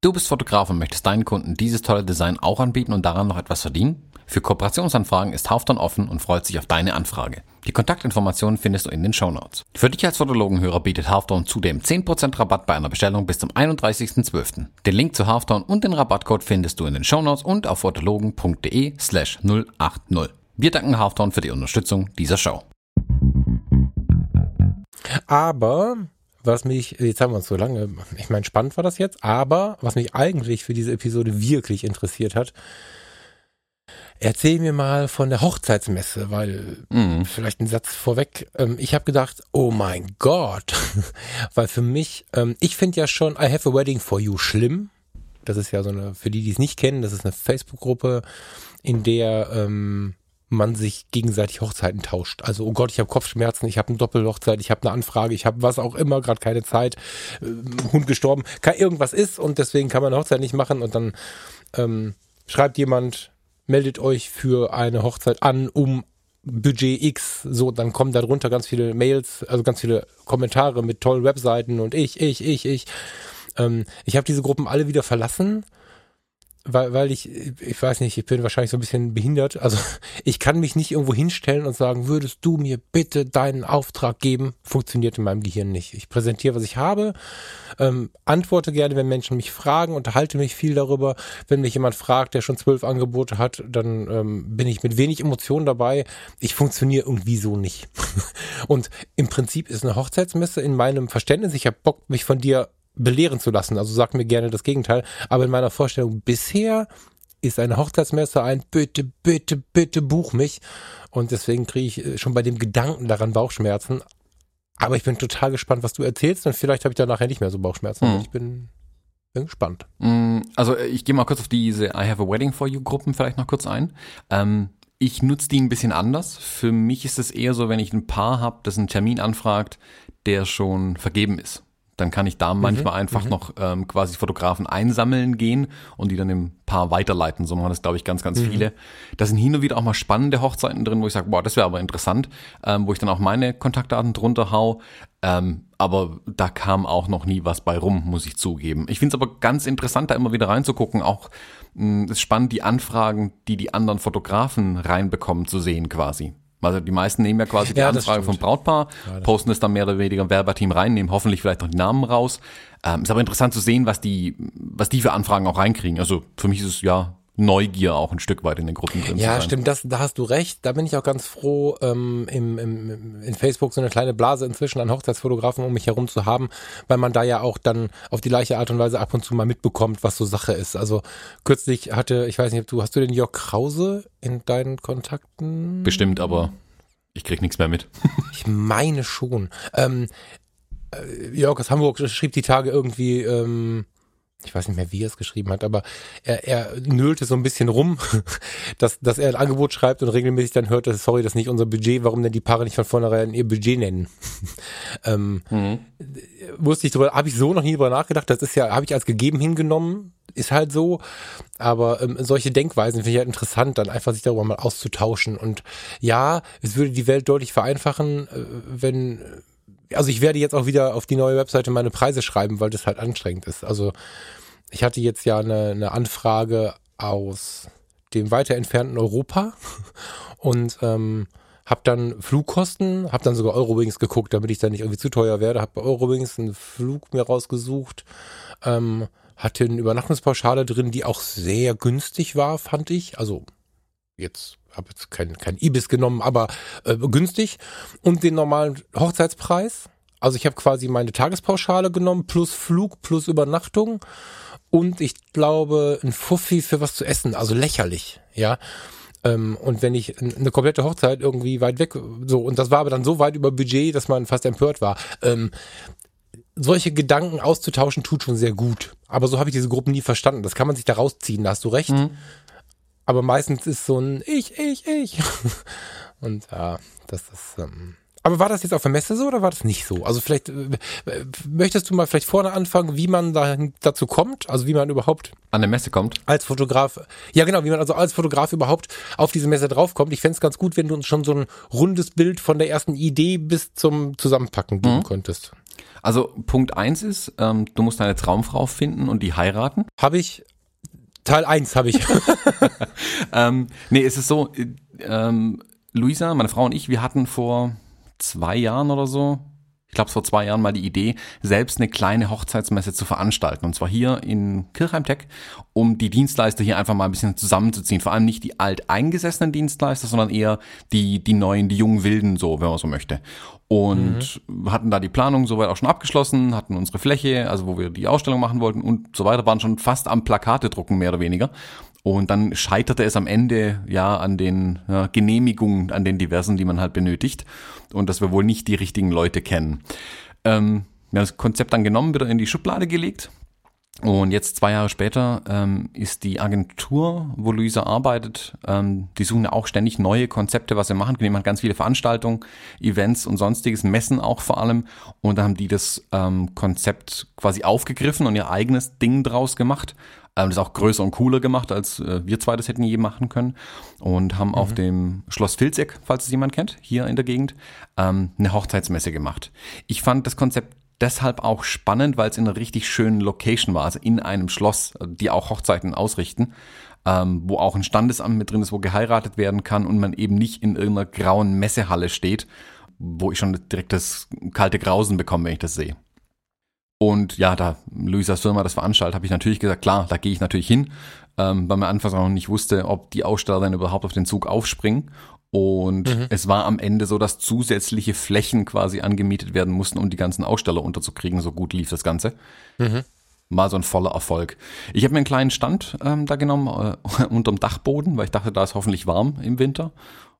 Du bist Fotograf und möchtest deinen Kunden dieses tolle Design auch anbieten und daran noch etwas verdienen? Für Kooperationsanfragen ist Halfton offen und freut sich auf deine Anfrage. Die Kontaktinformationen findest du in den Shownotes. Für dich als Fotologenhörer bietet Halfton zudem 10% Rabatt bei einer Bestellung bis zum 31.12. Den Link zu Halfton und den Rabattcode findest du in den Shownotes und auf fotologen.de slash 080. Wir danken Halfton für die Unterstützung dieser Show. Aber was mich, jetzt haben wir uns so lange, ich meine, spannend war das jetzt, aber was mich eigentlich für diese Episode wirklich interessiert hat, Erzähl mir mal von der Hochzeitsmesse, weil mhm. vielleicht ein Satz vorweg. Ähm, ich habe gedacht, oh mein Gott, weil für mich, ähm, ich finde ja schon I Have a Wedding for You schlimm. Das ist ja so eine, für die, die es nicht kennen, das ist eine Facebook-Gruppe, in der ähm, man sich gegenseitig Hochzeiten tauscht. Also, oh Gott, ich habe Kopfschmerzen, ich habe eine Doppelhochzeit, ich habe eine Anfrage, ich habe was auch immer, gerade keine Zeit, äh, Hund gestorben, kann, irgendwas ist und deswegen kann man eine Hochzeit nicht machen und dann ähm, schreibt jemand, meldet euch für eine Hochzeit an, um Budget X, so, dann kommen darunter ganz viele Mails, also ganz viele Kommentare mit tollen Webseiten und ich, ich, ich, ich. Ähm, ich habe diese Gruppen alle wieder verlassen weil, weil ich, ich weiß nicht, ich bin wahrscheinlich so ein bisschen behindert. Also ich kann mich nicht irgendwo hinstellen und sagen, würdest du mir bitte deinen Auftrag geben? Funktioniert in meinem Gehirn nicht. Ich präsentiere, was ich habe, ähm, antworte gerne, wenn Menschen mich fragen, unterhalte mich viel darüber. Wenn mich jemand fragt, der schon zwölf Angebote hat, dann ähm, bin ich mit wenig Emotionen dabei. Ich funktioniere irgendwie so nicht. und im Prinzip ist eine Hochzeitsmesse in meinem Verständnis, ich habe Bock, mich von dir belehren zu lassen. Also sag mir gerne das Gegenteil. Aber in meiner Vorstellung bisher ist eine Hochzeitsmesse ein bitte, bitte, bitte buch mich. Und deswegen kriege ich äh, schon bei dem Gedanken daran Bauchschmerzen. Aber ich bin total gespannt, was du erzählst und vielleicht habe ich da nachher nicht mehr so Bauchschmerzen. Mhm. Ich bin, bin gespannt. Mm, also äh, ich gehe mal kurz auf diese I Have a Wedding for You Gruppen vielleicht noch kurz ein. Ähm, ich nutze die ein bisschen anders. Für mich ist es eher so, wenn ich ein Paar habe, das einen Termin anfragt, der schon vergeben ist. Dann kann ich da mhm, manchmal einfach mhm. noch ähm, quasi Fotografen einsammeln gehen und die dann im Paar weiterleiten. So machen das, glaube ich, ganz, ganz mhm. viele. Da sind hin und wieder auch mal spannende Hochzeiten drin, wo ich sage, boah, das wäre aber interessant, ähm, wo ich dann auch meine Kontaktdaten drunter hau. Ähm, aber da kam auch noch nie was bei rum, muss ich zugeben. Ich finde es aber ganz interessant, da immer wieder reinzugucken. Auch mh, ist spannend, die Anfragen, die die anderen Fotografen reinbekommen, zu sehen quasi. Also die meisten nehmen ja quasi die ja, Anfrage vom Brautpaar, ja, posten es dann mehr oder weniger im Werbeteam rein, nehmen hoffentlich vielleicht noch die Namen raus. Ähm, ist aber interessant zu sehen, was die, was die für Anfragen auch reinkriegen. Also für mich ist es ja Neugier auch ein Stück weit in den Gruppen drin. Ja, stimmt, das, da hast du recht. Da bin ich auch ganz froh, ähm, im, im, in Facebook so eine kleine Blase inzwischen an Hochzeitsfotografen um mich herum zu haben, weil man da ja auch dann auf die gleiche Art und Weise ab und zu mal mitbekommt, was so Sache ist. Also kürzlich hatte, ich weiß nicht, ob du, hast du den Jörg Krause in deinen Kontakten? Bestimmt, aber Ich krieg nichts mehr mit. ich meine schon. Ähm, äh, Jörg aus Hamburg schrieb die Tage irgendwie, ähm, ich weiß nicht mehr, wie er es geschrieben hat, aber er, er nölte so ein bisschen rum, dass, dass er ein Angebot schreibt und regelmäßig dann hört, dass, sorry, das ist nicht unser Budget, warum denn die Paare nicht von vornherein ihr Budget nennen? ähm, mhm. Wusste ich drüber, habe ich so noch nie drüber nachgedacht, das ist ja, habe ich als gegeben hingenommen, ist halt so, aber ähm, solche Denkweisen finde ich halt interessant, dann einfach sich darüber mal auszutauschen und ja, es würde die Welt deutlich vereinfachen, äh, wenn also ich werde jetzt auch wieder auf die neue Webseite meine Preise schreiben, weil das halt anstrengend ist. Also ich hatte jetzt ja eine, eine Anfrage aus dem weiter entfernten Europa und ähm, habe dann Flugkosten, habe dann sogar Eurowings geguckt, damit ich da nicht irgendwie zu teuer werde, habe bei Eurowings einen Flug mir rausgesucht, ähm, hatte eine Übernachtungspauschale drin, die auch sehr günstig war, fand ich. Also jetzt habe jetzt kein, kein Ibis genommen, aber äh, günstig. Und den normalen Hochzeitspreis. Also ich habe quasi meine Tagespauschale genommen, plus Flug, plus Übernachtung. Und ich glaube, ein Fuffi für was zu essen. Also lächerlich, ja. Ähm, und wenn ich eine komplette Hochzeit irgendwie weit weg, so, und das war aber dann so weit über Budget, dass man fast empört war. Ähm, solche Gedanken auszutauschen tut schon sehr gut. Aber so habe ich diese Gruppen nie verstanden. Das kann man sich da rausziehen, da hast du recht. Mhm. Aber meistens ist so ein Ich, ich, ich. Und ja, das ist. Ähm aber war das jetzt auf der Messe so oder war das nicht so? Also vielleicht äh, möchtest du mal vielleicht vorne anfangen, wie man da, dazu kommt, also wie man überhaupt an der Messe kommt. Als Fotograf. Ja, genau, wie man also als Fotograf überhaupt auf diese Messe draufkommt. Ich fände es ganz gut, wenn du uns schon so ein rundes Bild von der ersten Idee bis zum Zusammenpacken geben mhm. könntest. Also Punkt eins ist, ähm, du musst deine Traumfrau finden und die heiraten. Habe ich Teil 1 habe ich. ähm, nee, es ist so, ähm, Luisa, meine Frau und ich, wir hatten vor zwei Jahren oder so, ich glaube vor zwei Jahren mal die Idee, selbst eine kleine Hochzeitsmesse zu veranstalten. Und zwar hier in Kirchheim-Tech, um die Dienstleister hier einfach mal ein bisschen zusammenzuziehen. Vor allem nicht die alteingesessenen Dienstleister, sondern eher die, die neuen, die jungen Wilden, so, wenn man so möchte. Und mhm. hatten da die Planung soweit auch schon abgeschlossen, hatten unsere Fläche, also wo wir die Ausstellung machen wollten und so weiter, waren schon fast am Plakate drucken, mehr oder weniger. Und dann scheiterte es am Ende ja an den ja, Genehmigungen, an den diversen, die man halt benötigt. Und dass wir wohl nicht die richtigen Leute kennen. Ähm, wir haben das Konzept dann genommen, wieder in die Schublade gelegt. Und jetzt zwei Jahre später ähm, ist die Agentur, wo Luisa arbeitet, ähm, die suchen ja auch ständig neue Konzepte, was sie machen. Die machen ganz viele Veranstaltungen, Events und sonstiges, Messen auch vor allem. Und da haben die das ähm, Konzept quasi aufgegriffen und ihr eigenes Ding draus gemacht ähm, das auch größer und cooler gemacht, als äh, wir zwei das hätten je machen können. Und haben mhm. auf dem Schloss Filzeck, falls es jemand kennt, hier in der Gegend, ähm, eine Hochzeitsmesse gemacht. Ich fand das Konzept deshalb auch spannend, weil es in einer richtig schönen Location war, also in einem Schloss, die auch Hochzeiten ausrichten, ähm, wo auch ein Standesamt mit drin ist, wo geheiratet werden kann und man eben nicht in irgendeiner grauen Messehalle steht, wo ich schon direkt das kalte Grausen bekomme, wenn ich das sehe. Und ja, da Luisas Firma das veranstaltet, habe ich natürlich gesagt, klar, da gehe ich natürlich hin, ähm, weil man anfangs auch noch nicht wusste, ob die Aussteller dann überhaupt auf den Zug aufspringen. Und mhm. es war am Ende so, dass zusätzliche Flächen quasi angemietet werden mussten, um die ganzen Aussteller unterzukriegen. So gut lief das Ganze. Mhm. Mal so ein voller Erfolg. Ich habe mir einen kleinen Stand ähm, da genommen, äh, unterm Dachboden, weil ich dachte, da ist hoffentlich warm im Winter.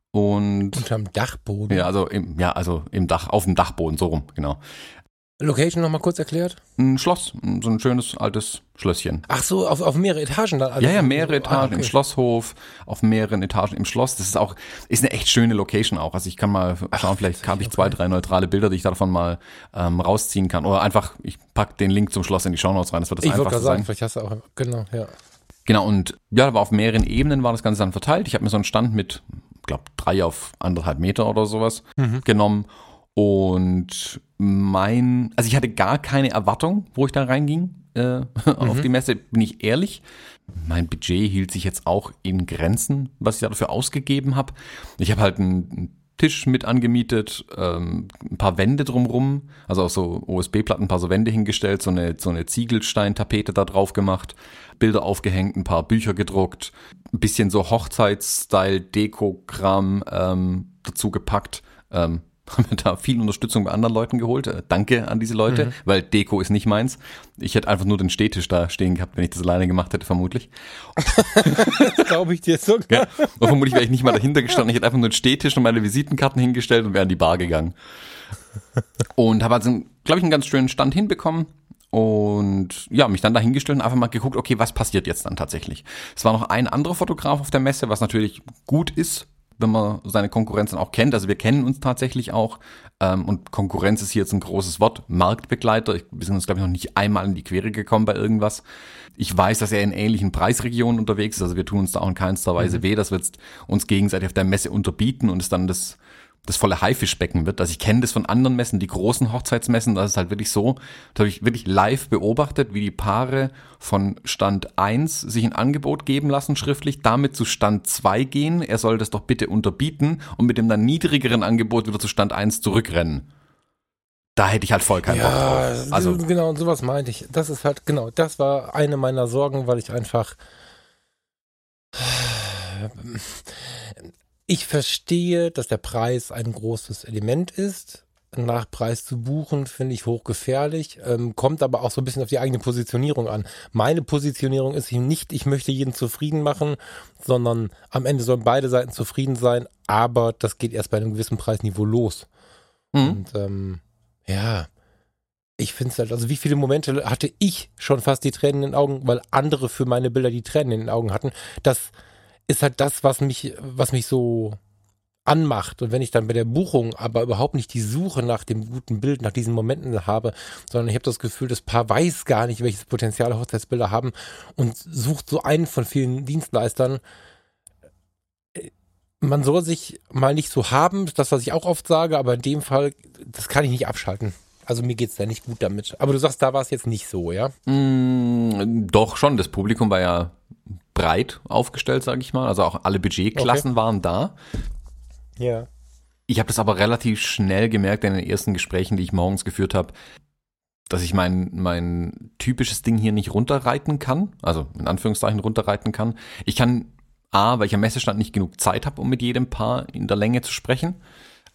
Und unterm Dachboden? Ja, also im, ja, also im Dach, auf dem Dachboden, so rum, genau. Location nochmal kurz erklärt? Ein Schloss, so ein schönes altes Schlösschen. Ach so, auf, auf mehrere Etagen dann? Also ja, ja, mehrere Etagen ah, okay. im Schlosshof, auf mehreren Etagen im Schloss. Das ist auch, ist eine echt schöne Location auch. Also ich kann mal schauen, Ach, vielleicht habe ich zwei, drei neutrale Bilder, die ich davon mal ähm, rausziehen kann. Oder einfach, ich pack den Link zum Schloss in die Shownotes rein. Das wird das ich einfachste sagen, sein. Vielleicht hast du auch, genau, ja. Genau, und ja, war auf mehreren Ebenen war das Ganze dann verteilt. Ich habe mir so einen Stand mit, glaube drei auf anderthalb Meter oder sowas mhm. genommen und mein, also ich hatte gar keine Erwartung, wo ich da reinging äh, mhm. auf die Messe, bin ich ehrlich. Mein Budget hielt sich jetzt auch in Grenzen, was ich dafür ausgegeben habe. Ich habe halt einen Tisch mit angemietet, ähm, ein paar Wände drumrum, also auch so OSB-Platten, ein paar so Wände hingestellt, so eine, so eine Ziegelsteintapete da drauf gemacht, Bilder aufgehängt, ein paar Bücher gedruckt, ein bisschen so Hochzeitsstyle-Deko-Kram ähm, dazu gepackt. Ähm, Haben mir da viel Unterstützung bei anderen Leuten geholt. Äh, danke an diese Leute, mhm. weil Deko ist nicht meins. Ich hätte einfach nur den Stehtisch da stehen gehabt, wenn ich das alleine gemacht hätte, vermutlich. das glaube ich dir sogar. Ja. Und vermutlich wäre ich nicht mal dahinter gestanden. Ich hätte einfach nur den Stehtisch und meine Visitenkarten hingestellt und wäre an die Bar gegangen. Und habe also, glaube ich, einen ganz schönen Stand hinbekommen und ja, mich dann dahingestellt und einfach mal geguckt, okay, was passiert jetzt dann tatsächlich. Es war noch ein anderer Fotograf auf der Messe, was natürlich gut ist, wenn man seine Konkurrenz dann auch kennt. Also wir kennen uns tatsächlich auch ähm, und Konkurrenz ist hier jetzt ein großes Wort. Marktbegleiter, wir sind uns glaube ich noch nicht einmal in die Quere gekommen bei irgendwas. Ich weiß, dass er in ähnlichen Preisregionen unterwegs ist, also wir tun uns da auch in keinster Weise mhm. weh, dass wir jetzt uns gegenseitig auf der Messe unterbieten und es dann das das volle Haifischbecken wird. Also ich kenne das von anderen Messen, die großen Hochzeitsmessen, das ist halt wirklich so, da habe ich wirklich live beobachtet, wie die Paare von Stand 1 sich ein Angebot geben lassen, schriftlich, damit zu Stand 2 gehen, er soll das doch bitte unterbieten und mit dem dann niedrigeren Angebot wieder zu Stand 1 zurückrennen. Da hätte ich halt voll keinen ja, Bock drauf. Also genau, und sowas meinte ich. Das ist halt, genau, das war eine meiner Sorgen, weil ich einfach ich verstehe, dass der Preis ein großes Element ist. Nach Preis zu buchen, finde ich hochgefährlich, ähm, kommt aber auch so ein bisschen auf die eigene Positionierung an. Meine Positionierung ist nicht, ich möchte jeden zufrieden machen, sondern am Ende sollen beide Seiten zufrieden sein, aber das geht erst bei einem gewissen Preisniveau los. Mhm. Und ähm, ja, ich finde es halt, also wie viele Momente hatte ich schon fast die Tränen in den Augen, weil andere für meine Bilder die Tränen in den Augen hatten. Das ist halt das, was mich, was mich so anmacht. Und wenn ich dann bei der Buchung aber überhaupt nicht die Suche nach dem guten Bild, nach diesen Momenten habe, sondern ich habe das Gefühl, das Paar weiß gar nicht, welches Potenzial Hochzeitsbilder haben und sucht so einen von vielen Dienstleistern. Man soll sich mal nicht so haben, das, was ich auch oft sage, aber in dem Fall, das kann ich nicht abschalten. Also mir geht's da nicht gut damit. Aber du sagst, da war es jetzt nicht so, ja? Mm, doch schon. Das Publikum war ja breit aufgestellt, sage ich mal. Also auch alle Budgetklassen okay. waren da. Ja. Ich habe das aber relativ schnell gemerkt in den ersten Gesprächen, die ich morgens geführt habe, dass ich mein, mein typisches Ding hier nicht runterreiten kann. Also in Anführungszeichen runterreiten kann. Ich kann A, weil ich am Messestand nicht genug Zeit habe, um mit jedem Paar in der Länge zu sprechen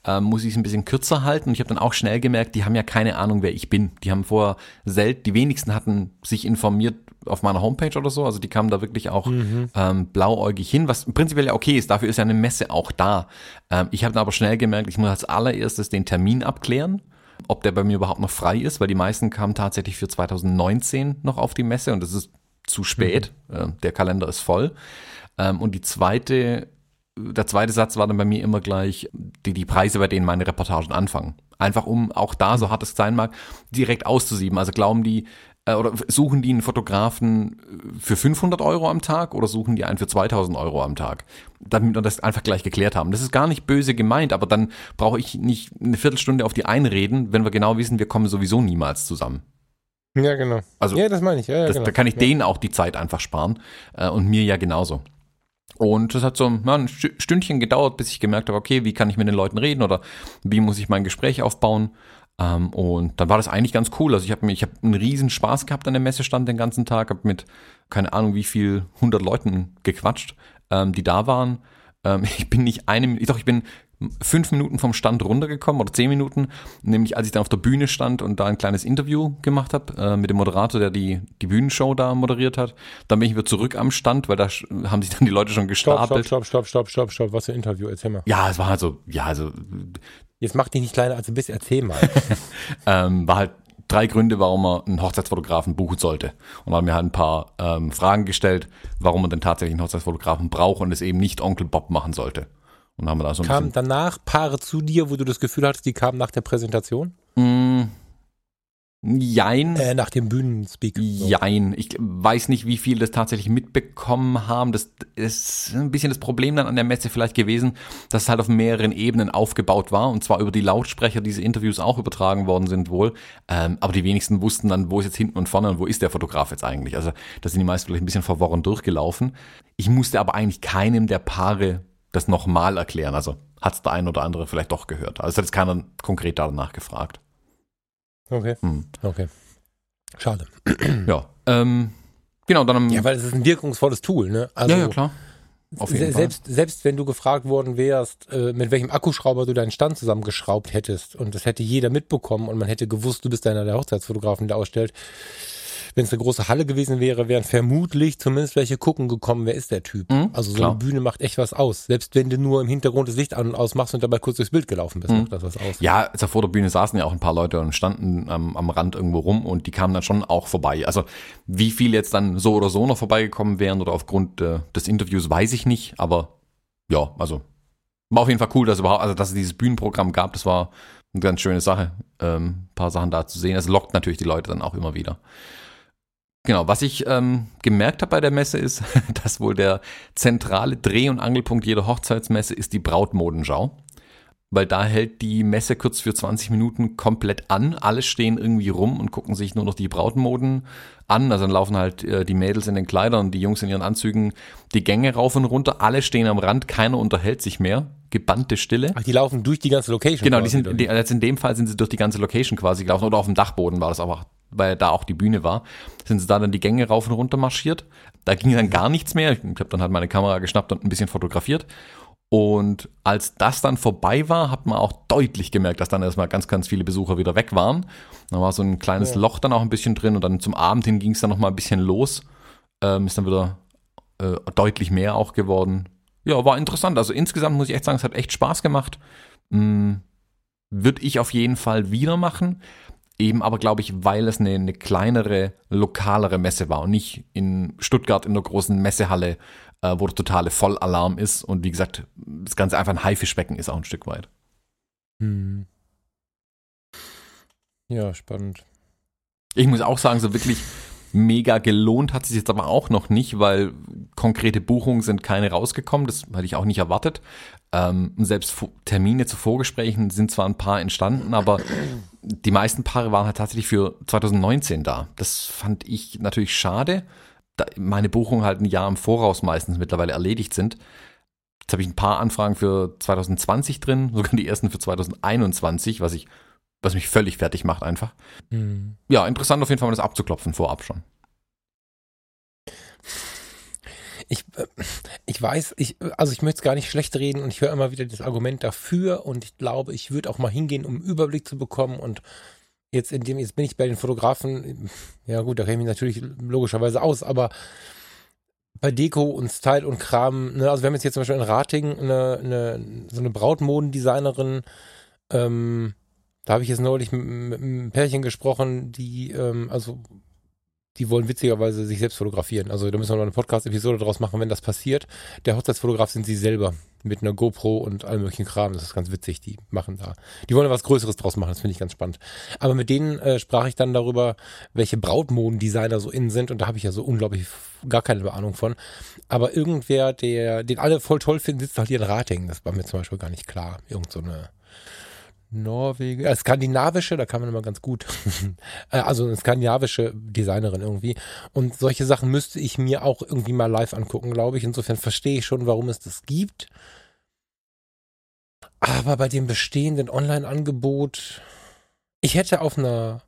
ähm, muss ich es ein bisschen kürzer halten. Und ich habe dann auch schnell gemerkt, die haben ja keine Ahnung, wer ich bin. Die haben vorher selten, die wenigsten hatten sich informiert auf meiner Homepage oder so. Also die kamen da wirklich auch mhm. ähm, blauäugig hin, was prinzipiell ja okay ist. Dafür ist ja eine Messe auch da. Ähm, ich habe dann aber schnell gemerkt, ich muss als allererstes den Termin abklären ob der bei mir überhaupt noch frei ist, weil die meisten kamen tatsächlich für 2019 noch auf die Messe und das ist zu spät. Mhm. der Kalender ist voll. Ähm, und die zweite der zweite Satz war dann bei mir immer gleich die, die Preise, bei denen meine Reportagen anfangen. Einfach um auch da, so hart es sein mag, direkt auszusieben. Also glauben die, äh, oder suchen die einen Fotografen für 500 Euro am Tag oder suchen die einen für 2000 Euro am Tag? Damit wir das einfach gleich geklärt haben. Das ist gar nicht böse gemeint, aber dann brauche ich nicht eine Viertelstunde auf die einreden, wenn wir genau wissen, wir kommen sowieso niemals zusammen. Ja, genau. Also, ja, das meine ich. Ja, ja, das, genau. Da kann ich ja. denen auch die Zeit einfach sparen äh, und mir ja genauso. Und das hat so ja, ein Stündchen gedauert, bis ich gemerkt habe, okay, wie kann ich mit den Leuten reden oder wie muss ich mein Gespräch aufbauen. Ähm, und dann war das eigentlich ganz cool. Also ich habe mir, ich habe einen riesen Spaß gehabt an dem Messestand den ganzen Tag, habe mit keine Ahnung wie viel hundert Leuten gequatscht, ähm, die da waren. Ähm, ich bin nicht eine, doch ich bin fünf Minuten vom Stand runtergekommen oder zehn Minuten, nämlich als ich dann auf der Bühne stand und da ein kleines Interview gemacht habe äh, mit dem Moderator, der die, die Bühnenshow da moderiert hat. Dann bin ich wieder zurück am Stand, weil da haben sich dann die Leute schon gestapelt. Stopp, stopp, stopp, stopp, stopp, stopp, was für ein Interview, erzähl mal. Ja, es war halt so, ja, also. Jetzt mach dich nicht kleiner als ein bisschen, erzähl mal. ähm, war halt drei Gründe, warum man einen Hochzeitsfotografen buchen sollte. Und haben mir halt ein paar ähm, Fragen gestellt, warum man denn tatsächlich einen Hochzeitsfotografen braucht und es eben nicht Onkel Bob machen sollte. Und haben wir da so ein Kamen danach Paare zu dir, wo du das Gefühl hattest, die kamen nach der Präsentation? Mm, jein. Äh, nach dem Bühnenspeak. Jein. Ich weiß nicht, wie viele das tatsächlich mitbekommen haben. Das ist ein bisschen das Problem dann an der Messe vielleicht gewesen, dass es halt auf mehreren Ebenen aufgebaut war. Und zwar über die Lautsprecher diese Interviews auch übertragen worden sind wohl. Ähm, aber die wenigsten wussten dann, wo ist jetzt hinten und vorne und wo ist der Fotograf jetzt eigentlich. Also da sind die meisten vielleicht ein bisschen verworren durchgelaufen. Ich musste aber eigentlich keinem der Paare das nochmal erklären. Also hat es der ein oder andere vielleicht doch gehört. Also hat jetzt keiner konkret danach gefragt. Okay. Hm. Okay. Schade. Ja. Ähm, genau, dann Ja, weil es ist ein wirkungsvolles Tool, ne? Also, ja, ja, klar. auf jeden selbst, Fall. Selbst wenn du gefragt worden wärst, äh, mit welchem Akkuschrauber du deinen Stand zusammengeschraubt hättest und das hätte jeder mitbekommen und man hätte gewusst, du bist einer der Hochzeitsfotografen, der ausstellt, wenn es eine große Halle gewesen wäre, wären vermutlich zumindest welche gucken gekommen, wer ist der Typ. Mhm, also so klar. eine Bühne macht echt was aus. Selbst wenn du nur im Hintergrund das Licht an und aus machst und dabei kurz durchs Bild gelaufen bist, mhm. macht das was aus. Ja, also vor der Bühne saßen ja auch ein paar Leute und standen ähm, am Rand irgendwo rum und die kamen dann schon auch vorbei. Also wie viel jetzt dann so oder so noch vorbeigekommen wären oder aufgrund äh, des Interviews, weiß ich nicht. Aber ja, also war auf jeden Fall cool, dass überhaupt, also dass es dieses Bühnenprogramm gab. Das war eine ganz schöne Sache, ähm, paar Sachen da zu sehen. Es lockt natürlich die Leute dann auch immer wieder. Genau, was ich ähm, gemerkt habe bei der Messe ist, dass wohl der zentrale Dreh- und Angelpunkt jeder Hochzeitsmesse ist die Brautmodenschau. Weil da hält die Messe kurz für 20 Minuten komplett an. Alle stehen irgendwie rum und gucken sich nur noch die Brautmoden an. Also dann laufen halt äh, die Mädels in den Kleidern, die Jungs in ihren Anzügen die Gänge rauf und runter. Alle stehen am Rand, keiner unterhält sich mehr. Gebannte Stille. Ach, die laufen durch die ganze Location. Genau, die sind, die, jetzt in dem Fall sind sie durch die ganze Location quasi gelaufen. Oder auf dem Dachboden war das aber weil da auch die Bühne war, sind sie da dann die Gänge rauf und runter marschiert. Da ging dann gar nichts mehr. Ich habe dann halt meine Kamera geschnappt und ein bisschen fotografiert. Und als das dann vorbei war, hat man auch deutlich gemerkt, dass dann erstmal ganz, ganz viele Besucher wieder weg waren. Da war so ein kleines ja. Loch dann auch ein bisschen drin und dann zum Abend hin ging es dann nochmal ein bisschen los. Ähm, ist dann wieder äh, deutlich mehr auch geworden. Ja, war interessant. Also insgesamt muss ich echt sagen, es hat echt Spaß gemacht. Hm, Würde ich auf jeden Fall wieder machen. Eben aber, glaube ich, weil es eine, eine kleinere, lokalere Messe war und nicht in Stuttgart in der großen Messehalle, äh, wo der totale Vollalarm ist. Und wie gesagt, das Ganze einfach ein Haifischbecken ist auch ein Stück weit. Hm. Ja, spannend. Ich muss auch sagen, so wirklich mega gelohnt hat sich jetzt aber auch noch nicht, weil konkrete Buchungen sind keine rausgekommen. Das hatte ich auch nicht erwartet. Ähm, selbst Termine zu Vorgesprächen sind zwar ein paar entstanden, aber die meisten Paare waren halt tatsächlich für 2019 da. Das fand ich natürlich schade, meine Buchungen halt ein Jahr im Voraus meistens mittlerweile erledigt sind. Jetzt habe ich ein paar Anfragen für 2020 drin, sogar die ersten für 2021, was ich, was mich völlig fertig macht einfach. Mhm. Ja, interessant auf jeden Fall mal das abzuklopfen vorab schon ich, äh, ich weiß, ich, also ich möchte es gar nicht schlecht reden und ich höre immer wieder das Argument dafür und ich glaube, ich würde auch mal hingehen, um einen Überblick zu bekommen und jetzt in dem, jetzt bin ich bei den Fotografen, ja gut, da kenne ich mich natürlich logischerweise aus, aber bei Deko und Style und Kram, ne, also wir haben jetzt hier zum Beispiel in Rating eine, eine so eine Brautmodendesignerin, ähm, da habe ich jetzt neulich mit, mit einem Pärchen gesprochen, die, ähm, also die wollen witzigerweise sich selbst fotografieren. Also da müssen wir noch eine Podcast-Episode draus machen, wenn das passiert. Der Hochzeitsfotograf sind sie selber mit einer GoPro und allem möglichen Kram. Das ist ganz witzig. Die machen da. Die wollen was Größeres draus machen. Das finde ich ganz spannend. Aber mit denen äh, sprach ich dann darüber, welche Brautmodendesigner so innen sind. Und da habe ich ja so unglaublich gar keine Ahnung von. Aber irgendwer, der, den alle voll toll finden, sitzt halt hier in Rating. Das war mir zum Beispiel gar nicht klar. Irgend so eine Norwegen, äh, skandinavische, da kann man immer ganz gut. Äh, also eine skandinavische Designerin irgendwie. Und solche Sachen müsste ich mir auch irgendwie mal live angucken, glaube ich. Insofern verstehe ich schon, warum es das gibt. Aber bei dem bestehenden Online-Angebot, ich hätte auf einer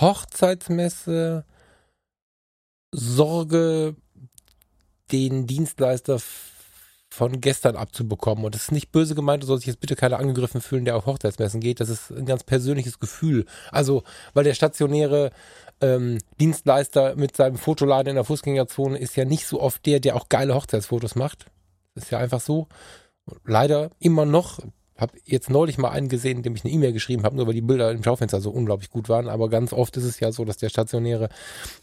Hochzeitsmesse Sorge, den Dienstleister von gestern abzubekommen. Und das ist nicht böse gemeint, du sollst dich jetzt bitte keiner angegriffen fühlen, der auf Hochzeitsmessen geht. Das ist ein ganz persönliches Gefühl. Also, weil der stationäre ähm, Dienstleister mit seinem Fotoladen in der Fußgängerzone ist ja nicht so oft der, der auch geile Hochzeitsfotos macht. Ist ja einfach so. Leider immer noch, habe jetzt neulich mal einen gesehen, dem ich eine E-Mail geschrieben habe, nur weil die Bilder im Schaufenster so unglaublich gut waren. Aber ganz oft ist es ja so, dass der stationäre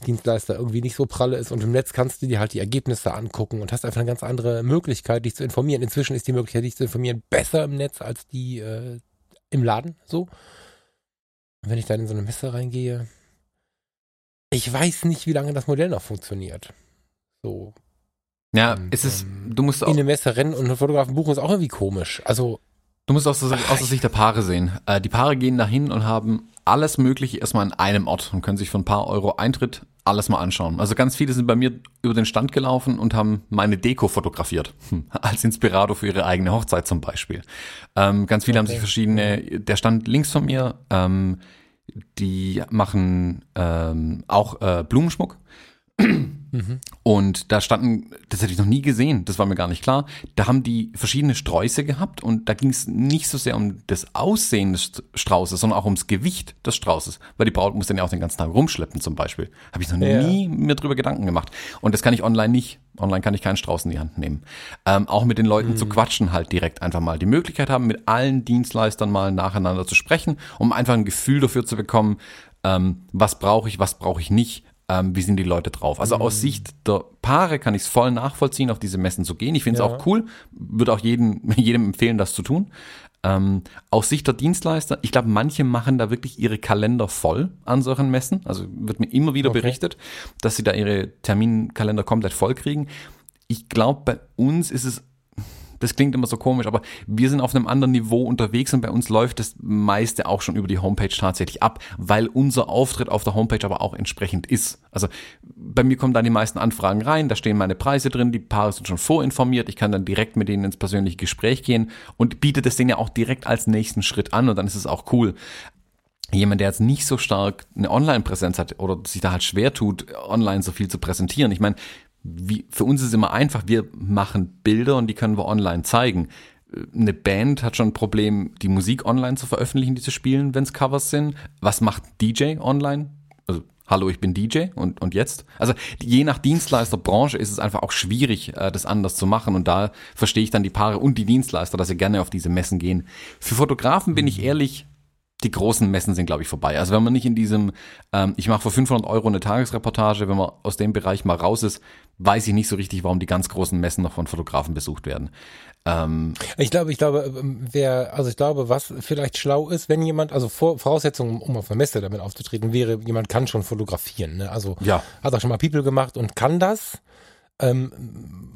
Dienstleister irgendwie nicht so pralle ist. Und im Netz kannst du dir halt die Ergebnisse angucken und hast einfach eine ganz andere Möglichkeit, dich zu informieren. Inzwischen ist die Möglichkeit, dich zu informieren, besser im Netz als die äh, im Laden. So. Und wenn ich dann in so eine Messe reingehe, ich weiß nicht, wie lange das Modell noch funktioniert. So. Ja, und, ist es, ähm, du musst auch. In eine Messe rennen und einen Fotografen buchen ist auch irgendwie komisch. Also, Du musst aus der, aus der Sicht der Paare sehen. Äh, die Paare gehen dahin und haben alles Mögliche erstmal an einem Ort und können sich für ein paar Euro Eintritt alles mal anschauen. Also ganz viele sind bei mir über den Stand gelaufen und haben meine Deko fotografiert. Hm, als Inspirator für ihre eigene Hochzeit zum Beispiel. Ähm, ganz viele okay. haben sich verschiedene, der stand links von mir, ähm, die machen ähm, auch äh, Blumenschmuck Mhm. Und da standen, das hätte ich noch nie gesehen, das war mir gar nicht klar. Da haben die verschiedene Sträuße gehabt und da ging es nicht so sehr um das Aussehen des Straußes, sondern auch ums Gewicht des Straußes. Weil die Braut muss den ja auch den ganzen Tag rumschleppen zum Beispiel. Habe ich noch ja. nie mir drüber Gedanken gemacht. Und das kann ich online nicht. Online kann ich keinen Strauß in die Hand nehmen. Ähm, auch mit den Leuten mhm. zu quatschen halt direkt einfach mal. Die Möglichkeit haben, mit allen Dienstleistern mal nacheinander zu sprechen, um einfach ein Gefühl dafür zu bekommen, ähm, was brauche ich, was brauche ich nicht ähm, wie sind die Leute drauf. Also mhm. aus Sicht der Paare kann ich es voll nachvollziehen, auf diese Messen zu gehen. Ich finde es ja. auch cool, würde auch jedem, jedem empfehlen, das zu tun. Ähm, aus Sicht der Dienstleister, ich glaube, manche machen da wirklich ihre Kalender voll an solchen Messen. Also wird mir immer wieder okay. berichtet, dass sie da ihre Terminkalender komplett voll kriegen. Ich glaube, bei uns ist es das klingt immer so komisch, aber wir sind auf einem anderen Niveau unterwegs und bei uns läuft das meiste auch schon über die Homepage tatsächlich ab, weil unser Auftritt auf der Homepage aber auch entsprechend ist. Also bei mir kommen dann die meisten Anfragen rein, da stehen meine Preise drin, die Paare sind schon vorinformiert, ich kann dann direkt mit denen ins persönliche Gespräch gehen und biete das denen ja auch direkt als nächsten Schritt an und dann ist es auch cool jemand, der jetzt nicht so stark eine Online-Präsenz hat oder sich da halt schwer tut, online so viel zu präsentieren. Ich meine, wie, für uns ist es immer einfach, wir machen Bilder und die können wir online zeigen. Eine Band hat schon ein Problem, die Musik online zu veröffentlichen, die zu spielen, wenn es Covers sind. Was macht DJ online? Also, hallo, ich bin DJ und, und jetzt? Also, je nach Dienstleisterbranche ist es einfach auch schwierig, äh, das anders zu machen. Und da verstehe ich dann die Paare und die Dienstleister, dass sie gerne auf diese Messen gehen. Für Fotografen bin ich ehrlich, die großen Messen sind, glaube ich, vorbei. Also wenn man nicht in diesem, ähm, ich mache für 500 Euro eine Tagesreportage, wenn man aus dem Bereich mal raus ist, weiß ich nicht so richtig, warum die ganz großen Messen noch von Fotografen besucht werden. Ähm, ich glaube, ich glaube, ähm, wer, also ich glaube, was vielleicht schlau ist, wenn jemand, also Vor, Voraussetzung, um auf einer Messe damit aufzutreten, wäre, jemand kann schon fotografieren. Ne? Also ja. hat auch schon mal People gemacht und kann das. Ähm,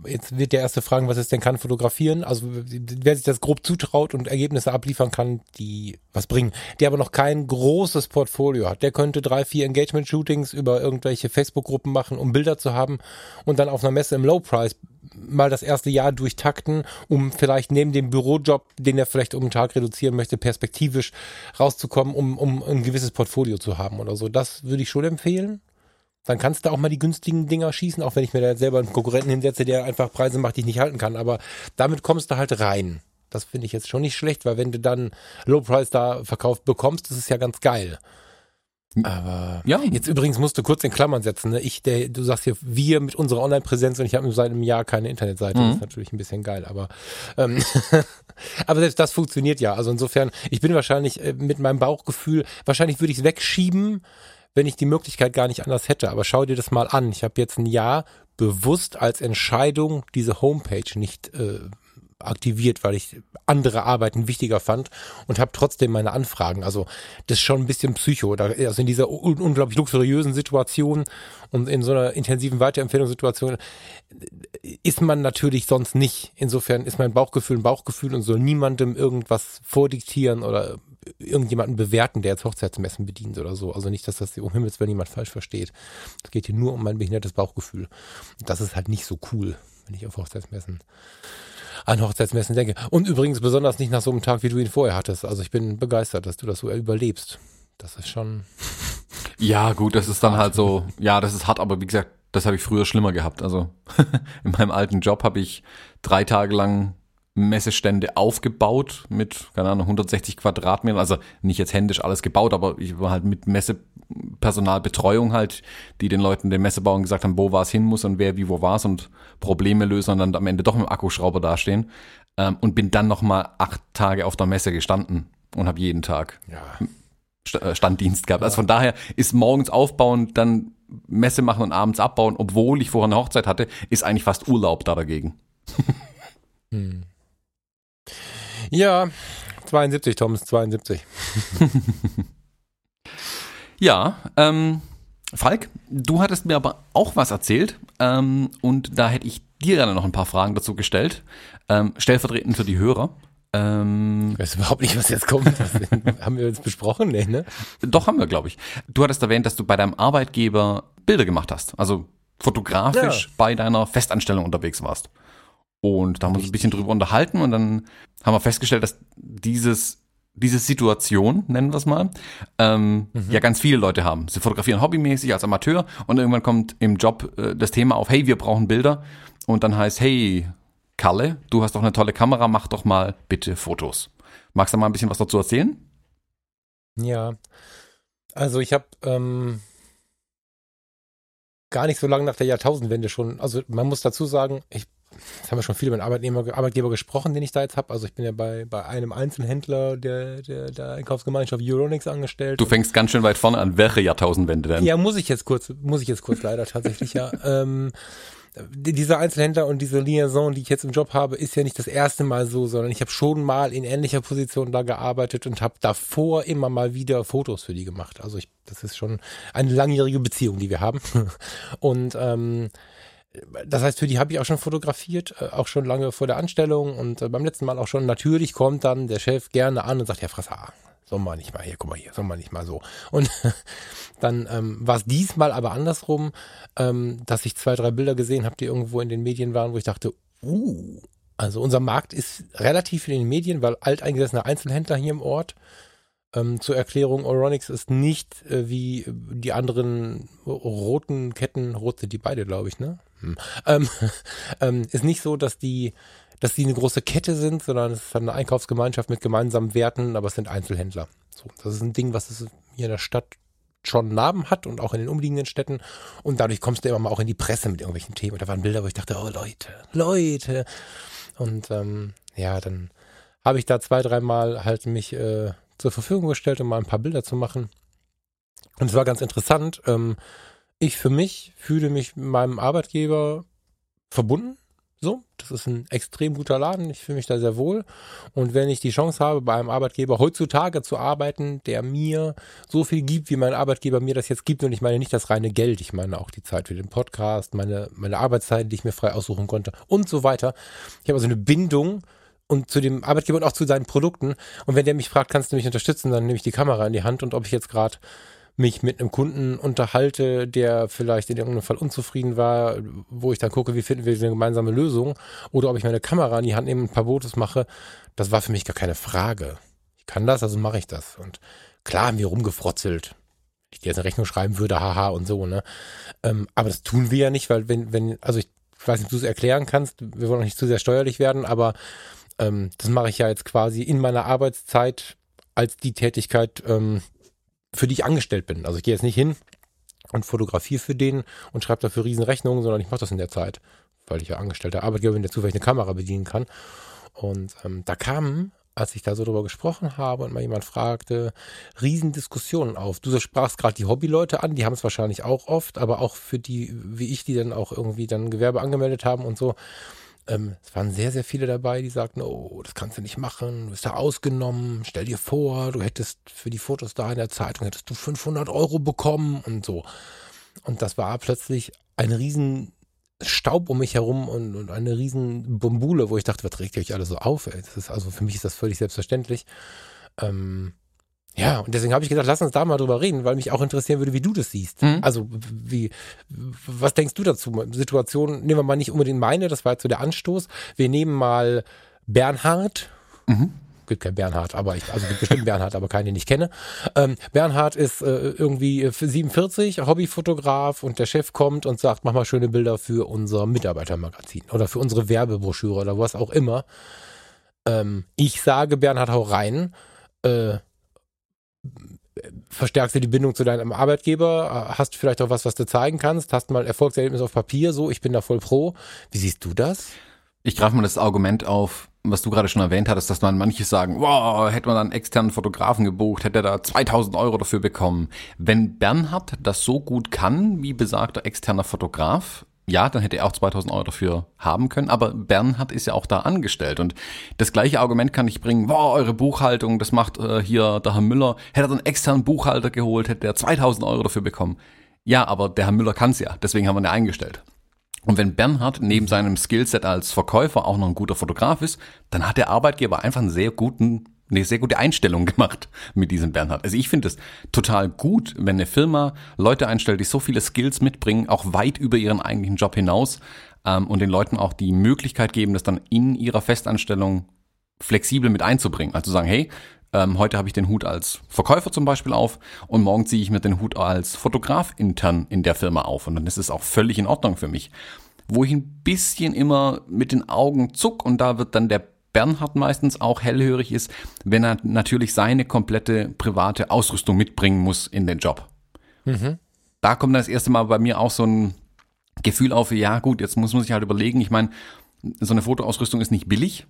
jetzt wird der erste fragen, was es denn kann, fotografieren. Also wer sich das grob zutraut und Ergebnisse abliefern kann, die was bringen, der aber noch kein großes Portfolio hat, der könnte drei, vier Engagement-Shootings über irgendwelche Facebook-Gruppen machen, um Bilder zu haben und dann auf einer Messe im Low-Price mal das erste Jahr durchtakten, um vielleicht neben dem Bürojob, den er vielleicht um den Tag reduzieren möchte, perspektivisch rauszukommen, um, um ein gewisses Portfolio zu haben oder so. Das würde ich schon empfehlen. Dann kannst du auch mal die günstigen Dinger schießen, auch wenn ich mir da selber einen Konkurrenten hinsetze, der einfach Preise macht, die ich nicht halten kann. Aber damit kommst du halt rein. Das finde ich jetzt schon nicht schlecht, weil wenn du dann Low Price da verkauft bekommst, das ist ja ganz geil. Aber ja. jetzt übrigens musst du kurz in Klammern setzen. Ne? Ich, der, du sagst hier, wir mit unserer Online-Präsenz und ich habe seit einem Jahr keine Internetseite. Mhm. Das ist natürlich ein bisschen geil, aber ähm, aber selbst das funktioniert ja. Also insofern, ich bin wahrscheinlich äh, mit meinem Bauchgefühl, wahrscheinlich würde ich es wegschieben, wenn ich die Möglichkeit gar nicht anders hätte. Aber schau dir das mal an. Ich habe jetzt ein Jahr bewusst als Entscheidung diese Homepage nicht äh, aktiviert, weil ich andere Arbeiten wichtiger fand und habe trotzdem meine Anfragen. Also das ist schon ein bisschen Psycho. Da, also in dieser un unglaublich luxuriösen Situation und in so einer intensiven Weiterempfehlungssituation äh, ist man natürlich sonst nicht. Insofern ist mein Bauchgefühl ein Bauchgefühl und soll niemandem irgendwas vordiktieren oder irgendjemanden bewerten, der jetzt Hochzeitsmessen bedient oder so. Also nicht, dass das um Himmels Willen niemand falsch versteht. Es geht hier nur um mein behindertes Bauchgefühl. Das ist halt nicht so cool, wenn ich auf Hochzeitsmessen an Hochzeitsmessen denke. Und übrigens besonders nicht nach so einem Tag, wie du ihn vorher hattest. Also ich bin begeistert, dass du das so überlebst. Das ist schon. Ja, gut, das ist dann halt so, ja, das ist hart, aber wie gesagt, das habe ich früher schlimmer gehabt. Also in meinem alten Job habe ich drei Tage lang Messestände aufgebaut mit, keine Ahnung, 160 Quadratmetern. Also nicht jetzt händisch alles gebaut, aber ich war halt mit Messepersonalbetreuung halt, die den Leuten den Messebauern gesagt haben, wo was hin muss und wer wie wo war's und Probleme lösen und dann am Ende doch mit dem Akkuschrauber dastehen. Ähm, und bin dann nochmal acht Tage auf der Messe gestanden und habe jeden Tag ja. Äh, Standdienst gehabt. Ja. Also von daher ist morgens aufbauen, dann Messe machen und abends abbauen, obwohl ich vorher eine Hochzeit hatte, ist eigentlich fast Urlaub da dagegen. hm. Ja, 72, Thomas, 72. ja, ähm, Falk, du hattest mir aber auch was erzählt ähm, und da hätte ich dir gerne noch ein paar Fragen dazu gestellt, ähm, stellvertretend für die Hörer. Ähm, ich weiß überhaupt nicht, was jetzt kommt. haben wir uns besprochen? Nee, ne? Doch, haben wir, glaube ich. Du hattest erwähnt, dass du bei deinem Arbeitgeber Bilder gemacht hast, also fotografisch ja. bei deiner Festanstellung unterwegs warst. Und da haben wir uns ein bisschen drüber unterhalten und dann haben wir festgestellt, dass dieses diese Situation, nennen wir es mal, ähm, mhm. ja ganz viele Leute haben. Sie fotografieren hobbymäßig als Amateur und irgendwann kommt im Job äh, das Thema auf, hey, wir brauchen Bilder und dann heißt, hey, Kalle, du hast doch eine tolle Kamera, mach doch mal bitte Fotos. Magst du mal ein bisschen was dazu erzählen? Ja, also ich habe ähm, gar nicht so lange nach der Jahrtausendwende schon, also man muss dazu sagen, ich Jetzt haben wir schon viel über den Arbeitnehmer, Arbeitgeber gesprochen, den ich da jetzt habe. Also ich bin ja bei, bei einem Einzelhändler der, der, der Einkaufsgemeinschaft Euronics angestellt. Du fängst ganz schön weit vorne an. Welche Jahrtausendwende denn? Ja, muss ich jetzt kurz, muss ich jetzt kurz leider tatsächlich, ja. ähm, dieser Einzelhändler und diese Liaison, die ich jetzt im Job habe, ist ja nicht das erste Mal so, sondern ich habe schon mal in ähnlicher Position da gearbeitet und habe davor immer mal wieder Fotos für die gemacht. Also ich, das ist schon eine langjährige Beziehung, die wir haben. Und ähm, das heißt, für die habe ich auch schon fotografiert, äh, auch schon lange vor der Anstellung und äh, beim letzten Mal auch schon. Natürlich kommt dann der Chef gerne an und sagt, ja, Fresser, soll man nicht mal hier, guck mal hier, soll man nicht mal so. Und dann ähm, war es diesmal aber andersrum, ähm, dass ich zwei, drei Bilder gesehen habe, die irgendwo in den Medien waren, wo ich dachte, uh, also unser Markt ist relativ in den Medien, weil alteingesessene Einzelhändler hier im Ort ähm, zur Erklärung, Oronix ist nicht äh, wie die anderen roten Ketten, rot sind die beide, glaube ich, ne? Hm. Ähm, ähm, ist nicht so, dass die, dass die eine große Kette sind, sondern es ist eine Einkaufsgemeinschaft mit gemeinsamen Werten, aber es sind Einzelhändler. So, das ist ein Ding, was es hier in der Stadt schon Namen hat und auch in den umliegenden Städten. Und dadurch kommst du immer mal auch in die Presse mit irgendwelchen Themen. Und da waren Bilder, wo ich dachte, oh Leute, Leute. Und ähm, ja, dann habe ich da zwei, dreimal halt mich äh, zur Verfügung gestellt, um mal ein paar Bilder zu machen. Und es war ganz interessant. Ähm, ich für mich fühle mich mit meinem Arbeitgeber verbunden. So, das ist ein extrem guter Laden. Ich fühle mich da sehr wohl. Und wenn ich die Chance habe, bei einem Arbeitgeber heutzutage zu arbeiten, der mir so viel gibt, wie mein Arbeitgeber mir das jetzt gibt, und ich meine nicht das reine Geld, ich meine auch die Zeit für den Podcast, meine, meine Arbeitszeit, die ich mir frei aussuchen konnte und so weiter. Ich habe also eine Bindung und zu dem Arbeitgeber und auch zu seinen Produkten. Und wenn der mich fragt, kannst du mich unterstützen, dann nehme ich die Kamera in die Hand und ob ich jetzt gerade mich mit einem Kunden unterhalte, der vielleicht in irgendeinem Fall unzufrieden war, wo ich dann gucke, wie finden wir eine gemeinsame Lösung, oder ob ich meine Kamera in die Hand nehme und ein paar Fotos mache, das war für mich gar keine Frage. Ich kann das, also mache ich das. Und klar haben wir rumgefrotzelt. Ich dir jetzt eine Rechnung schreiben würde, haha und so, ne? Ähm, aber das tun wir ja nicht, weil wenn, wenn, also ich weiß nicht, ob du es erklären kannst, wir wollen auch nicht zu sehr steuerlich werden, aber ähm, das mache ich ja jetzt quasi in meiner Arbeitszeit als die Tätigkeit, ähm, für die ich angestellt bin. Also ich gehe jetzt nicht hin und fotografiere für den und schreibe dafür Riesenrechnungen, sondern ich mache das in der Zeit, weil ich ja angestellter Arbeitgeber bin, der zufällig eine Kamera bedienen kann. Und ähm, da kamen, als ich da so drüber gesprochen habe und mal jemand fragte, Riesendiskussionen auf. Du sprachst gerade die Hobbyleute an, die haben es wahrscheinlich auch oft, aber auch für die, wie ich, die dann auch irgendwie dann Gewerbe angemeldet haben und so. Ähm, es waren sehr, sehr viele dabei, die sagten, oh, das kannst du nicht machen, du bist da ausgenommen, stell dir vor, du hättest für die Fotos da in der Zeitung, hättest du 500 Euro bekommen und so. Und das war plötzlich ein riesen Staub um mich herum und, und eine riesen Bombule, wo ich dachte, was regt ihr euch alle so auf? Ey? Das ist, also für mich ist das völlig selbstverständlich. Ähm, ja, und deswegen habe ich gedacht, lass uns da mal drüber reden, weil mich auch interessieren würde, wie du das siehst. Mhm. Also, wie, was denkst du dazu? Situation, nehmen wir mal nicht unbedingt meine, das war jetzt so der Anstoß. Wir nehmen mal Bernhard. Mhm. Gibt kein Bernhard, aber ich, also gibt bestimmt Bernhard, aber keinen, den ich kenne. Ähm, Bernhard ist äh, irgendwie 47, Hobbyfotograf und der Chef kommt und sagt, mach mal schöne Bilder für unser Mitarbeitermagazin oder für unsere Werbebroschüre oder was auch immer. Ähm, ich sage Bernhard, hau rein. Äh, verstärkst du die Bindung zu deinem Arbeitgeber, hast vielleicht auch was, was du zeigen kannst, hast mal Erfolgserlebnis auf Papier, so, ich bin da voll pro. Wie siehst du das? Ich greife mal das Argument auf, was du gerade schon erwähnt hattest, dass man manche sagen, wow, hätte man einen externen Fotografen gebucht, hätte er da 2000 Euro dafür bekommen. Wenn Bernhard das so gut kann, wie besagter externer Fotograf, ja, dann hätte er auch 2000 Euro dafür haben können, aber Bernhard ist ja auch da angestellt und das gleiche Argument kann ich bringen, wow, eure Buchhaltung, das macht äh, hier der Herr Müller, hätte er einen externen Buchhalter geholt, hätte er 2000 Euro dafür bekommen. Ja, aber der Herr Müller kann's ja, deswegen haben wir ihn eingestellt. Und wenn Bernhard neben seinem Skillset als Verkäufer auch noch ein guter Fotograf ist, dann hat der Arbeitgeber einfach einen sehr guten eine sehr gute Einstellung gemacht mit diesem Bernhard. Also ich finde es total gut, wenn eine Firma Leute einstellt, die so viele Skills mitbringen, auch weit über ihren eigentlichen Job hinaus ähm, und den Leuten auch die Möglichkeit geben, das dann in ihrer Festanstellung flexibel mit einzubringen. Also sagen, hey, Ähm, heute habe ich den Hut als Verkäufer zum Beispiel auf und morgen ziehe ich mir den Hut als Fotograf intern in der Firma auf und dann ist es auch völlig in Ordnung für mich. Wo ich ein bisschen immer mit den Augen zuck und da wird dann der Bernhard meistens auch hellhörig ist, wenn er natürlich seine komplette private Ausrüstung mitbringen muss in den Job. Mhm. Da kommt dann das erste Mal bei mir auch so ein Gefühl auf, ja gut, jetzt muss man sich halt überlegen, ich meine, so eine Fotoausrüstung ist nicht billig.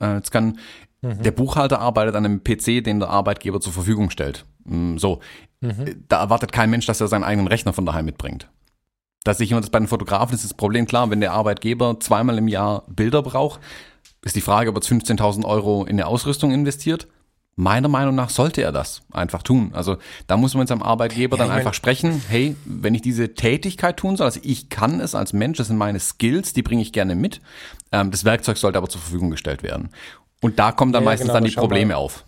Äh, jetzt kann mhm. der Buchhalter arbeitet an einem PC, den der Arbeitgeber zur Verfügung stellt. Mm, so, mhm. da erwartet kein Mensch, dass er seinen eigenen Rechner von daheim mitbringt. Dass ich immer das bei den Fotografen ist das Problem klar, wenn der Arbeitgeber zweimal im Jahr Bilder braucht, ist die Frage, ob er 15.000 Euro in eine Ausrüstung investiert. Meiner Meinung nach sollte er das einfach tun. Also da muss man mit seinem Arbeitgeber ja, dann einfach sprechen, hey, wenn ich diese Tätigkeit tun soll, also ich kann es als Mensch, das sind meine Skills, die bringe ich gerne mit. Ähm, das Werkzeug sollte aber zur Verfügung gestellt werden. Und da kommen dann ja, meistens genau, dann die Probleme mal. auf.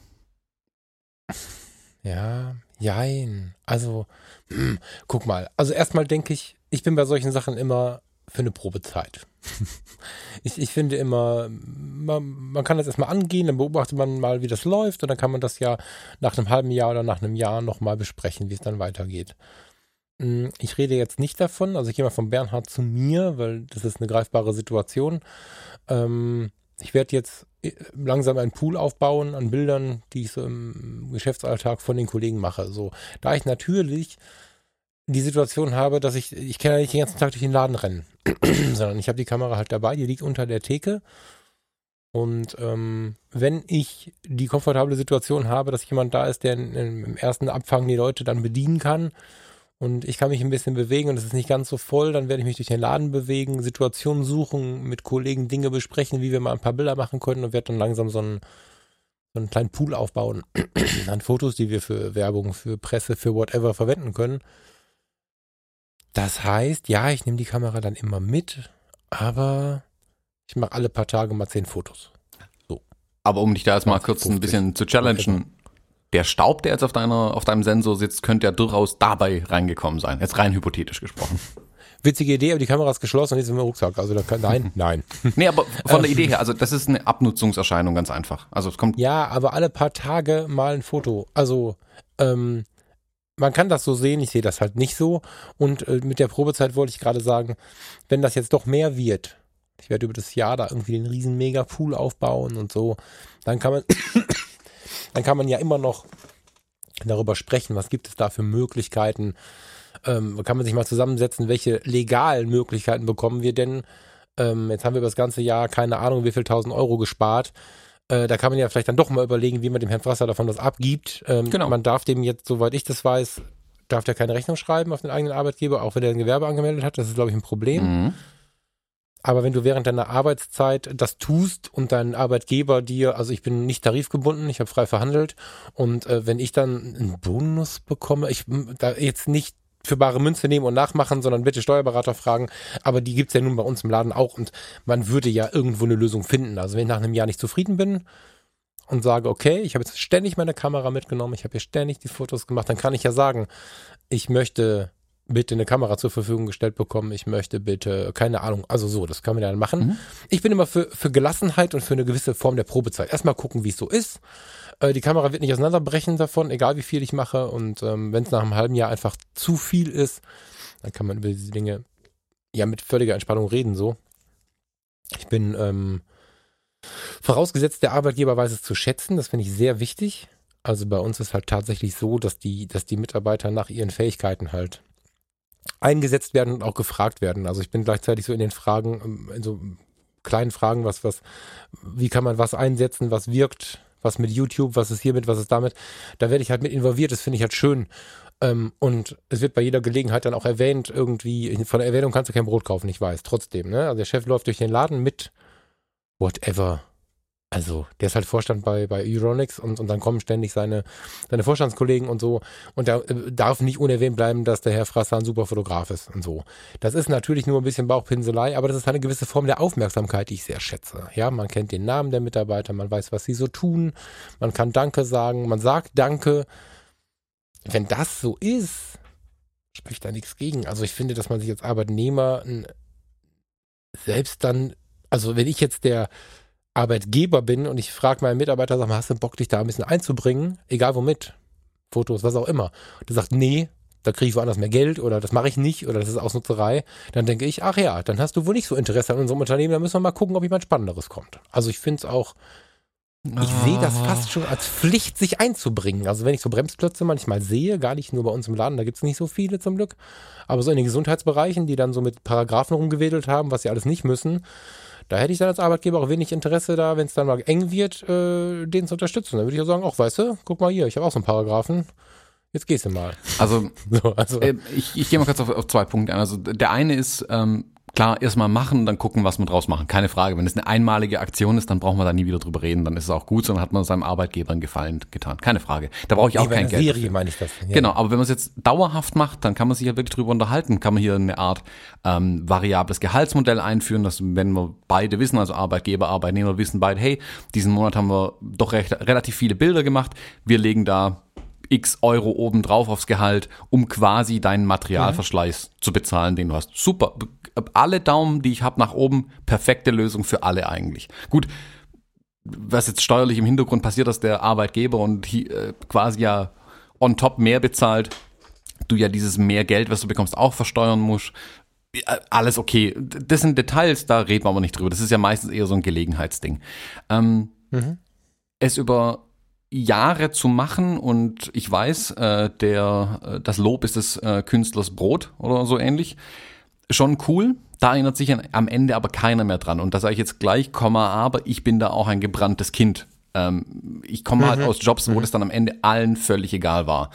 Ja, jein. Also, hm, guck mal. Also erstmal denke ich, ich bin bei solchen Sachen immer für eine Probezeit. ich, ich finde immer, man, man kann das erstmal angehen, dann beobachtet man mal, wie das läuft und dann kann man das ja nach einem halben Jahr oder nach einem Jahr nochmal besprechen, wie es dann weitergeht. Hm, ich rede jetzt nicht davon, also ich gehe mal von Bernhard zu mir, weil das ist eine greifbare Situation. Ähm, ich werde jetzt äh, langsam einen Pool aufbauen an Bildern, die ich so im Geschäftsalltag von den Kollegen mache. So, da ich natürlich die Situation habe, dass ich, ich kann ja nicht den ganzen Tag durch den Laden rennen, sondern ich habe die Kamera halt dabei, die liegt unter der Theke. Und ähm, wenn ich die komfortable Situation habe, dass jemand da ist, der im ersten Abfang die Leute dann bedienen kann und ich kann mich ein bisschen bewegen und es ist nicht ganz so voll, dann werde ich mich durch den Laden bewegen, Situationen suchen, mit Kollegen Dinge besprechen, wie wir mal ein paar Bilder machen können und werde dann langsam so einen, so einen kleinen Pool aufbauen an Fotos, die wir für Werbung, für Presse, für whatever verwenden können. Das heißt, ja, ich nehme die Kamera dann immer mit, aber ich mache alle paar Tage mal zehn Fotos. So. Aber um dich da jetzt mal kurz 50. ein bisschen zu challengen, der Staub, der jetzt auf deiner, auf deinem Sensor sitzt, könnte ja durchaus dabei reingekommen sein. Jetzt rein hypothetisch gesprochen. Witzige Idee, aber die Kamera ist geschlossen und jetzt ist im Rucksack. Also da kann, nein, nein. nee, aber von der Idee her, also das ist eine Abnutzungserscheinung ganz einfach. Also es kommt. Ja, aber alle paar Tage mal ein Foto. Also ähm, man kann das so sehen, ich sehe das halt nicht so. Und äh, mit der Probezeit wollte ich gerade sagen, wenn das jetzt doch mehr wird, ich werde über das Jahr da irgendwie den riesen Mega-Pool aufbauen und so, dann kann man, dann kann man ja immer noch darüber sprechen, was gibt es da für Möglichkeiten. Ähm, kann man sich mal zusammensetzen, welche legalen Möglichkeiten bekommen wir denn? Ähm, jetzt haben wir über das ganze Jahr keine Ahnung, wie viel tausend Euro gespart. Äh, da kann man ja vielleicht dann doch mal überlegen, wie man dem Herrn Frasser davon was abgibt. Ähm, genau. Man darf dem jetzt, soweit ich das weiß, darf der keine Rechnung schreiben auf den eigenen Arbeitgeber, auch wenn er ein Gewerbe angemeldet hat. Das ist, glaube ich, ein Problem. Mhm. Aber wenn du während deiner Arbeitszeit das tust und dein Arbeitgeber dir, also ich bin nicht tarifgebunden, ich habe frei verhandelt und äh, wenn ich dann einen Bonus bekomme, ich da jetzt nicht für bare Münze nehmen und nachmachen, sondern bitte Steuerberater fragen. Aber die gibt's ja nun bei uns im Laden auch und man würde ja irgendwo eine Lösung finden. Also wenn ich nach einem Jahr nicht zufrieden bin und sage, okay, ich habe jetzt ständig meine Kamera mitgenommen, ich habe hier ständig die Fotos gemacht, dann kann ich ja sagen, ich möchte bitte eine Kamera zur Verfügung gestellt bekommen, ich möchte bitte, keine Ahnung, also so, das kann man dann machen. Mhm. Ich bin immer für, für Gelassenheit und für eine gewisse Form der Probezeit. Erstmal gucken, wie es so ist. Äh, die Kamera wird nicht auseinanderbrechen davon, egal wie viel ich mache. Und ähm, wenn es nach einem halben Jahr einfach zu viel ist, dann kann man über diese Dinge ja mit völliger Entspannung reden. So, ich bin ähm, vorausgesetzt, der Arbeitgeber weiß es zu schätzen. Das finde ich sehr wichtig. Also bei uns ist halt tatsächlich so, dass die, dass die Mitarbeiter nach ihren Fähigkeiten halt eingesetzt werden und auch gefragt werden. Also ich bin gleichzeitig so in den Fragen, ähm, in so kleinen Fragen, was, was, wie kann man was einsetzen, was wirkt, was mit YouTube, was ist hiermit, was ist damit. Da werde ich halt mit involviert, das finde ich halt schön. Ähm, und es wird bei jeder Gelegenheit dann auch erwähnt, irgendwie, von der Erwähnung kannst du kein Brot kaufen, ich weiß, trotzdem, ne? Also der Chef läuft durch den Laden mit whatever also, der ist halt Vorstand bei, bei Euronics und, und dann kommen ständig seine, seine Vorstandskollegen und so. Und da äh, darf nicht unerwähnt bleiben, dass der Herr Frasser ein super Fotograf ist und so. Das ist natürlich nur ein bisschen Bauchpinselei, aber das ist eine gewisse Form der Aufmerksamkeit, die ich sehr schätze. Ja, man kennt den Namen der Mitarbeiter, man weiß, was sie so tun, man kann Danke sagen, man sagt Danke. Wenn das so ist, spricht da nichts gegen. Also ich finde, dass man sich als Arbeitnehmer selbst dann, also wenn ich jetzt der Arbeitgeber bin und ich frage meinen Mitarbeiter, sag mal, hast du Bock, dich da ein bisschen einzubringen? Egal womit. Fotos, was auch immer. Der sagt, nee, da kriege ich woanders mehr Geld oder das mache ich nicht oder das ist Ausnutzerei, dann denke ich, ach ja, dann hast du wohl nicht so Interesse an unserem Unternehmen, dann müssen wir mal gucken, ob jemand Spannenderes kommt. Also ich finde es auch, ich ah. sehe das fast schon als Pflicht, sich einzubringen. Also wenn ich so Bremsklötze manchmal sehe, gar nicht nur bei uns im Laden, da gibt es nicht so viele zum Glück, aber so in den Gesundheitsbereichen, die dann so mit Paragraphen rumgewedelt haben, was sie alles nicht müssen, da hätte ich dann als Arbeitgeber auch wenig Interesse da, wenn es dann mal eng wird, äh, den zu unterstützen. Dann würde ich auch sagen, ach weißt du, guck mal hier, ich habe auch so einen Paragraphen, Jetzt gehst du mal. Also, so, also. Äh, ich, ich gehe mal kurz auf, auf zwei Punkte ein. Also der eine ist, ähm, klar, erstmal machen, dann gucken, was wir draus machen. Keine Frage. Wenn es eine einmalige Aktion ist, dann brauchen wir da nie wieder drüber reden. Dann ist es auch gut, sondern hat man seinem Arbeitgeber einen Gefallen getan. Keine Frage. Da brauche ich auch nee, kein Geld. Serie meine ich das. Ja. Genau, aber wenn man es jetzt dauerhaft macht, dann kann man sich ja wirklich drüber unterhalten. Kann man hier eine Art ähm, variables Gehaltsmodell einführen, dass wenn wir beide wissen, also Arbeitgeber, Arbeitnehmer wissen beide, hey, diesen Monat haben wir doch recht, relativ viele Bilder gemacht. Wir legen da x Euro obendrauf aufs Gehalt, um quasi deinen Materialverschleiß mhm. zu bezahlen, den du hast. Super. Alle Daumen, die ich habe nach oben, perfekte Lösung für alle eigentlich. Gut, was jetzt steuerlich im Hintergrund passiert, dass der Arbeitgeber und äh, quasi ja on top mehr bezahlt, du ja dieses mehr Geld, was du bekommst, auch versteuern musst. Alles okay. Das sind Details, da reden wir aber nicht drüber. Das ist ja meistens eher so ein Gelegenheitsding. Ähm, mhm. Es über Jahre zu machen und ich weiß, äh, der, äh, das Lob ist des äh, Künstlers Brot oder so ähnlich. Schon cool. Da erinnert sich am Ende aber keiner mehr dran. Und da sage ich jetzt gleich, Komma, aber ich bin da auch ein gebranntes Kind. Ähm, ich komme halt mhm. halt aus Jobs, wo mhm. das dann am Ende allen völlig egal war,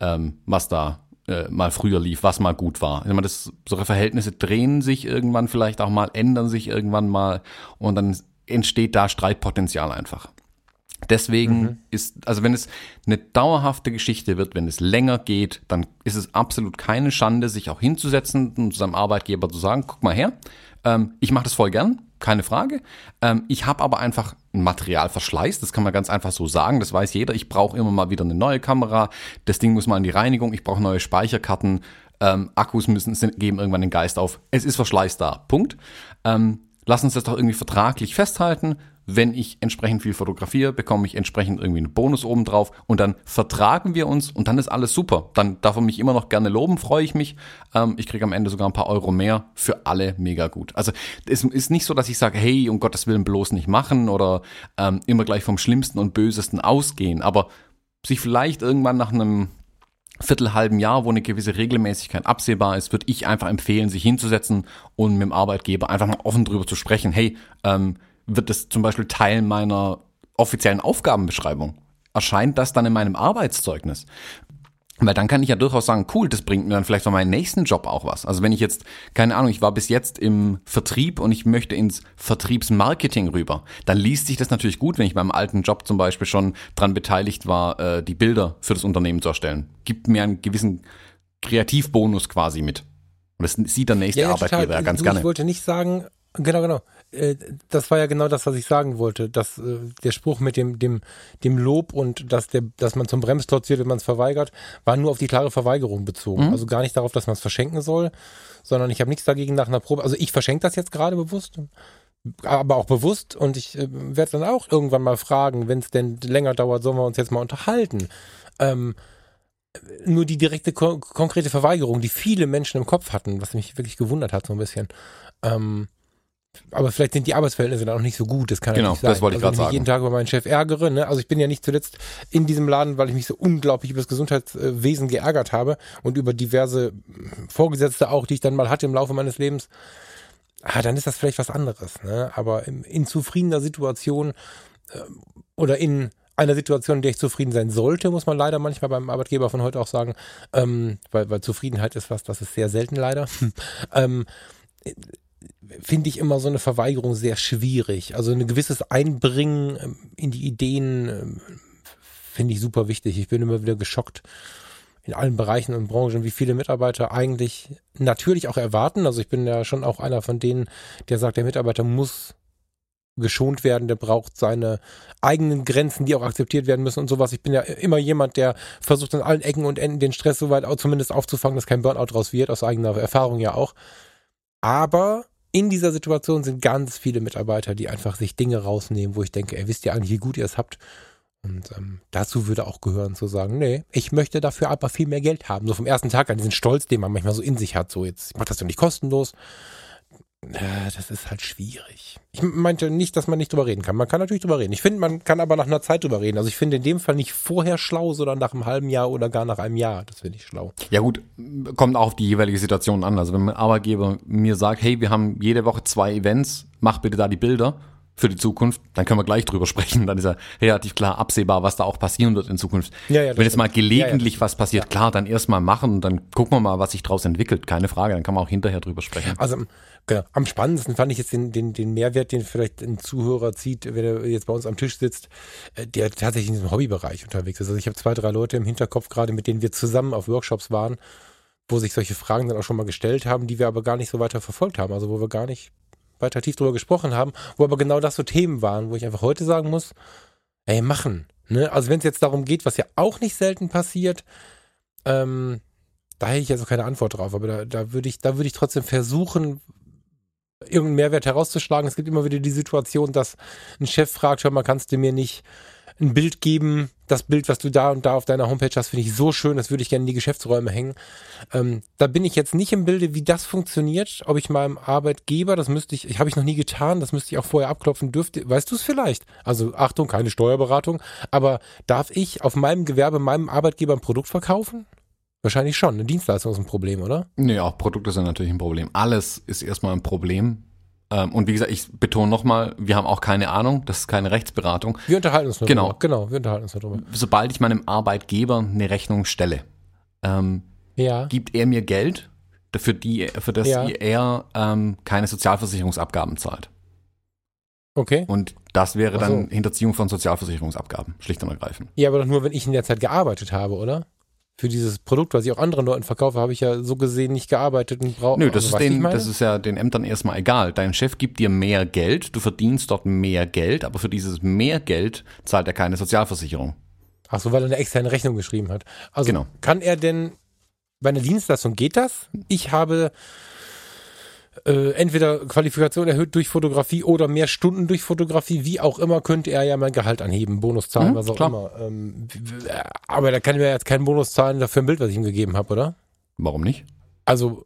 ähm, was da äh, mal früher lief, was mal gut war. Ich meine, das, solche Verhältnisse drehen sich irgendwann vielleicht auch mal, ändern sich irgendwann mal und dann entsteht da Streitpotenzial einfach. Deswegen mhm. ist, also wenn es eine dauerhafte Geschichte wird, wenn es länger geht, dann ist es absolut keine Schande, sich auch hinzusetzen und seinem Arbeitgeber zu sagen, guck mal her, ähm, ich mache das voll gern, keine Frage. Ähm, ich habe aber einfach einen Materialverschleiß, das kann man ganz einfach so sagen, das weiß jeder. Ich brauche immer mal wieder eine neue Kamera, das Ding muss mal in die Reinigung, ich brauche neue Speicherkarten, ähm, Akkus müssen geben irgendwann den Geist auf. Es ist Verschleiß da. Punkt. Ähm, lass uns das doch irgendwie vertraglich festhalten wenn ich entsprechend viel fotografiere, bekomme ich entsprechend irgendwie einen Bonus obendrauf und dann vertragen wir uns und dann ist alles super. Dann darf er mich immer noch gerne loben, freue ich mich. Ähm, ich kriege am Ende sogar ein paar Euro mehr für alle mega gut. Also es ist nicht so, dass ich sage, hey, um Gottes Willen bloß nicht machen oder ähm, immer gleich vom Schlimmsten und Bösesten ausgehen, aber sich vielleicht irgendwann nach einem Viertelhalben Jahr, wo eine gewisse Regelmäßigkeit absehbar ist, würde ich einfach empfehlen, sich hinzusetzen und mit dem Arbeitgeber einfach mal offen drüber zu sprechen. Hey, ähm, wird das zum Beispiel Teil meiner offiziellen Aufgabenbeschreibung? Erscheint das dann in meinem Arbeitszeugnis? Weil dann kann ich ja durchaus sagen, cool, das bringt mir dann vielleicht für meinen nächsten Job auch was. Also wenn ich jetzt, keine Ahnung, ich war bis jetzt im Vertrieb und ich möchte ins Vertriebsmarketing rüber, dann liest sich das natürlich gut, wenn ich beim alten Job zum Beispiel schon dran beteiligt war, äh, die Bilder für das Unternehmen zu erstellen. Gibt mir einen gewissen Kreativbonus quasi mit. Und das sieht der nächste ja, Arbeitgeber total. ganz du, gerne. Ich wollte nicht sagen, Genau, genau. Äh, das war ja genau das, was ich sagen wollte. Dass äh, der Spruch mit dem, dem, dem Lob und dass, der, dass man zum Bremsklotz wird, wenn man es verweigert, war nur auf die klare Verweigerung bezogen. Mhm. Also gar nicht darauf, dass man es verschenken soll, sondern ich habe nichts dagegen nach einer Probe. Also ich verschenke das jetzt gerade bewusst, aber auch bewusst und ich äh, werde dann auch irgendwann mal fragen, wenn es denn länger dauert, sollen wir uns jetzt mal unterhalten. Ähm, nur die direkte ko konkrete Verweigerung, die viele Menschen im Kopf hatten, was mich wirklich gewundert hat so ein bisschen. Ähm, aber vielleicht sind die Arbeitsverhältnisse dann auch nicht so gut. Das kann genau, nicht sein. das wollte ich also, gerade sagen. jeden Tag über meinen Chef ärgere. Ne? Also ich bin ja nicht zuletzt in diesem Laden, weil ich mich so unglaublich über das Gesundheitswesen geärgert habe und über diverse Vorgesetzte auch, die ich dann mal hatte im Laufe meines Lebens. Ah, dann ist das vielleicht was anderes. Ne? Aber in, in zufriedener Situation äh, oder in einer Situation, in der ich zufrieden sein sollte, muss man leider manchmal beim Arbeitgeber von heute auch sagen, ähm, weil, weil Zufriedenheit ist was, das ist sehr selten leider. ähm, finde ich immer so eine Verweigerung sehr schwierig. Also ein gewisses Einbringen ähm, in die Ideen ähm, finde ich super wichtig. Ich bin immer wieder geschockt in allen Bereichen und Branchen, wie viele Mitarbeiter eigentlich natürlich auch erwarten. Also ich bin ja schon auch einer von denen, der sagt, der Mitarbeiter muss geschont werden, der braucht seine eigenen Grenzen, die auch akzeptiert werden müssen und sowas. Ich bin ja immer jemand, der versucht an allen Ecken und Enden den Stress soweit zumindest aufzufangen, dass kein Burnout draus wird, aus eigener Erfahrung ja auch. Aber in dieser Situation sind ganz viele Mitarbeiter, die einfach sich Dinge rausnehmen, wo ich denke, ihr wisst ja eigentlich, wie gut ihr es habt. Und ähm, dazu würde auch gehören zu sagen, nee, ich möchte dafür aber viel mehr Geld haben. So vom ersten Tag an diesen Stolz, den man manchmal so in sich hat, so jetzt, ich mach das doch nicht kostenlos. Äh, das ist halt schwierig. Ich meinte nicht, dass man nicht drüber reden kann. Man kann natürlich drüber reden. Ich finde, man kann aber nach einer Zeit drüber reden. Also ich finde in dem Fall nicht vorher schlau, sondern nach einem halben Jahr oder gar nach einem Jahr. Das finde ich schlau. Ja gut, kommt auch auf die jeweilige Situation an. Also wenn mein Arbeitgeber mir sagt, hey, wir haben jede Woche zwei Events, mach bitte da die Bilder für die Zukunft, dann können wir gleich drüber sprechen. Dann ist ja relativ klar absehbar, was da auch passieren wird in Zukunft. Ja, ja, Wenn jetzt mal gelegentlich ja, was passiert, klar, dann erstmal machen und dann gucken wir mal, was sich daraus entwickelt. Keine Frage, dann kann man auch hinterher drüber sprechen. Also genau, am spannendsten fand ich jetzt den, den, den Mehrwert, den vielleicht ein Zuhörer zieht, wenn er jetzt bei uns am Tisch sitzt, äh, der tatsächlich in diesem Hobbybereich unterwegs ist. Also ich habe zwei, drei Leute im Hinterkopf gerade, mit denen wir zusammen auf Workshops waren, wo sich solche Fragen dann auch schon mal gestellt haben, die wir aber gar nicht so weiter verfolgt haben. Also wo wir gar nicht weiter tief drüber gesprochen haben, wo aber genau das so Themen waren, wo ich einfach heute sagen muss, ey, machen. Ne? Also wenn es jetzt darum geht, was ja auch nicht selten passiert, ähm, da hätte ich also keine Antwort drauf, aber da, da würde ich, da würde ich trotzdem versuchen, irgendeinen Mehrwert herauszuschlagen. Es gibt immer wieder die Situation, dass ein Chef fragt, hör mal, kannst du mir nicht ein Bild geben, das Bild, was du da und da auf deiner Homepage hast, finde ich so schön, das würde ich gerne in die Geschäftsräume hängen. Ähm, da bin ich jetzt nicht im Bilde, wie das funktioniert, ob ich meinem Arbeitgeber, das müsste ich, habe ich noch nie getan, das müsste ich auch vorher abklopfen dürfte. Weißt du es vielleicht? Also Achtung, keine Steuerberatung, aber darf ich auf meinem Gewerbe meinem Arbeitgeber ein Produkt verkaufen? Wahrscheinlich schon. Eine Dienstleistung ist ein Problem, oder? Nee, auch Produkte sind natürlich ein Problem. Alles ist erstmal ein Problem. Ähm, und wie gesagt, ich betone nochmal, wir haben auch keine Ahnung, das ist keine Rechtsberatung. Wir unterhalten uns nur genau. darüber. Genau, wir unterhalten uns darüber. Sobald ich meinem Arbeitgeber eine Rechnung stelle, ähm, ja. gibt er mir Geld, für, die, für das ja. er ähm, keine Sozialversicherungsabgaben zahlt. Okay. Und das wäre so. dann Hinterziehung von Sozialversicherungsabgaben, schlicht und ergreifend. Ja, aber doch nur, wenn ich in der Zeit gearbeitet habe, oder? Für dieses Produkt, was ich auch anderen Leuten verkaufe, habe ich ja so gesehen nicht gearbeitet und brauche. Nö, das also, ist den, das ist ja den Ämtern erstmal egal. Dein Chef gibt dir mehr Geld, du verdienst dort mehr Geld, aber für dieses mehr Geld zahlt er keine Sozialversicherung. Ach so, weil er eine externe Rechnung geschrieben hat. Also genau. kann er denn bei einer Dienstleistung geht das? Ich habe äh, entweder Qualifikation erhöht durch Fotografie oder mehr Stunden durch Fotografie, wie auch immer, könnte er ja mein Gehalt anheben, Bonus zahlen, mhm, was auch klar. immer. Ähm, aber da kann er jetzt keinen Bonus zahlen dafür ein Bild, was ich ihm gegeben habe, oder? Warum nicht? Also,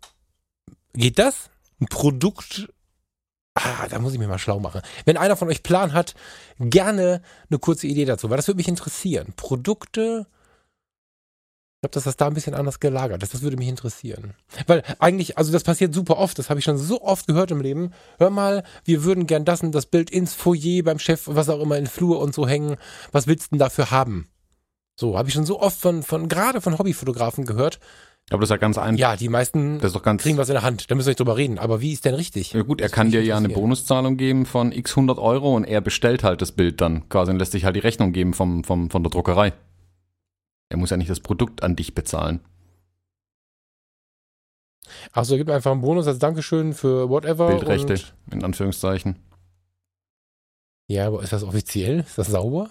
geht das? Ein Produkt Ah, da muss ich mich mal schlau machen. Wenn einer von euch Plan hat, gerne eine kurze Idee dazu, weil das würde mich interessieren. Produkte ich glaube, dass das da ein bisschen anders gelagert ist. Das würde mich interessieren. Weil eigentlich, also das passiert super oft, das habe ich schon so oft gehört im Leben. Hör mal, wir würden gern das und das Bild ins Foyer beim Chef, was auch immer, in Flur und so hängen. Was willst du denn dafür haben? So, habe ich schon so oft von, von gerade von Hobbyfotografen gehört. Aber das ist ja ganz einfach. Ja, die meisten das ist doch ganz kriegen was in der Hand. Da müssen wir nicht drüber reden. Aber wie ist denn richtig? Ja gut, er das kann dir ja eine Bonuszahlung geben von x 100 Euro und er bestellt halt das Bild dann quasi und lässt sich halt die Rechnung geben vom, vom, von der Druckerei. Er muss ja nicht das Produkt an dich bezahlen. Achso, er gibt einfach einen Bonus als Dankeschön für whatever. Bildrechte, in Anführungszeichen. Ja, aber ist das offiziell? Ist das sauber?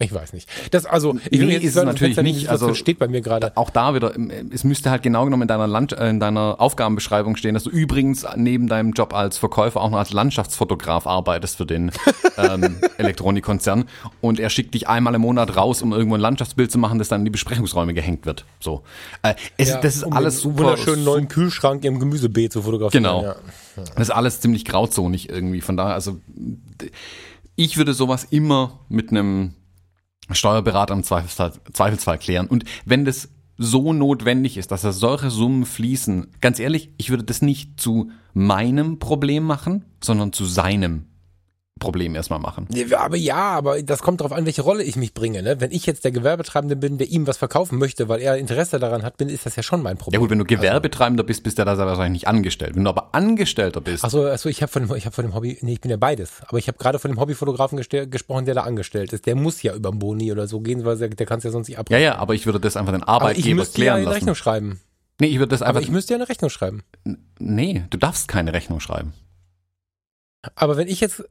Ich weiß nicht. Das also, ich nee, ist es natürlich nicht. Also steht bei mir gerade. Auch da wieder, es müsste halt genau genommen in deiner Land, äh, in deiner Aufgabenbeschreibung stehen, dass du übrigens neben deinem Job als Verkäufer auch noch als Landschaftsfotograf arbeitest für den ähm, Elektronikkonzern und er schickt dich einmal im Monat raus, um irgendwo ein Landschaftsbild zu machen, das dann in die Besprechungsräume gehängt wird. So, äh, es, ja, das ist um alles super. Wunderschönen neuen Kühlschrank im Gemüsebeet zu fotografieren. Genau. Ja. Das ist alles ziemlich grauzonig irgendwie. Von daher, also ich würde sowas immer mit einem Steuerberater im Zweifelsfall, Zweifelsfall klären. Und wenn das so notwendig ist, dass da solche Summen fließen, ganz ehrlich, ich würde das nicht zu meinem Problem machen, sondern zu seinem Problem erstmal machen. Aber ja, aber das kommt darauf an, welche Rolle ich mich bringe. Ne? Wenn ich jetzt der Gewerbetreibende bin, der ihm was verkaufen möchte, weil er Interesse daran hat, bin, ist das ja schon mein Problem. Ja gut, wenn du also Gewerbetreibender bist, bist du da wahrscheinlich nicht angestellt. Wenn du aber Angestellter bist. Achso, achso ich habe von, dem, ich hab von dem Hobby, nee, ich bin ja beides. Aber ich habe gerade von dem Hobbyfotografen gesprochen, der da angestellt ist. Der muss ja über den Boni oder so gehen, weil der, der kann es ja sonst nicht abbrechen. Ja, ja, aber ich würde das einfach den Arbeitgeber aber ich klären ja eine Rechnung schreiben. Nee, ich würde das einfach. Aber ich müsste ja eine Rechnung schreiben. Nee, du darfst keine Rechnung schreiben. Aber wenn ich jetzt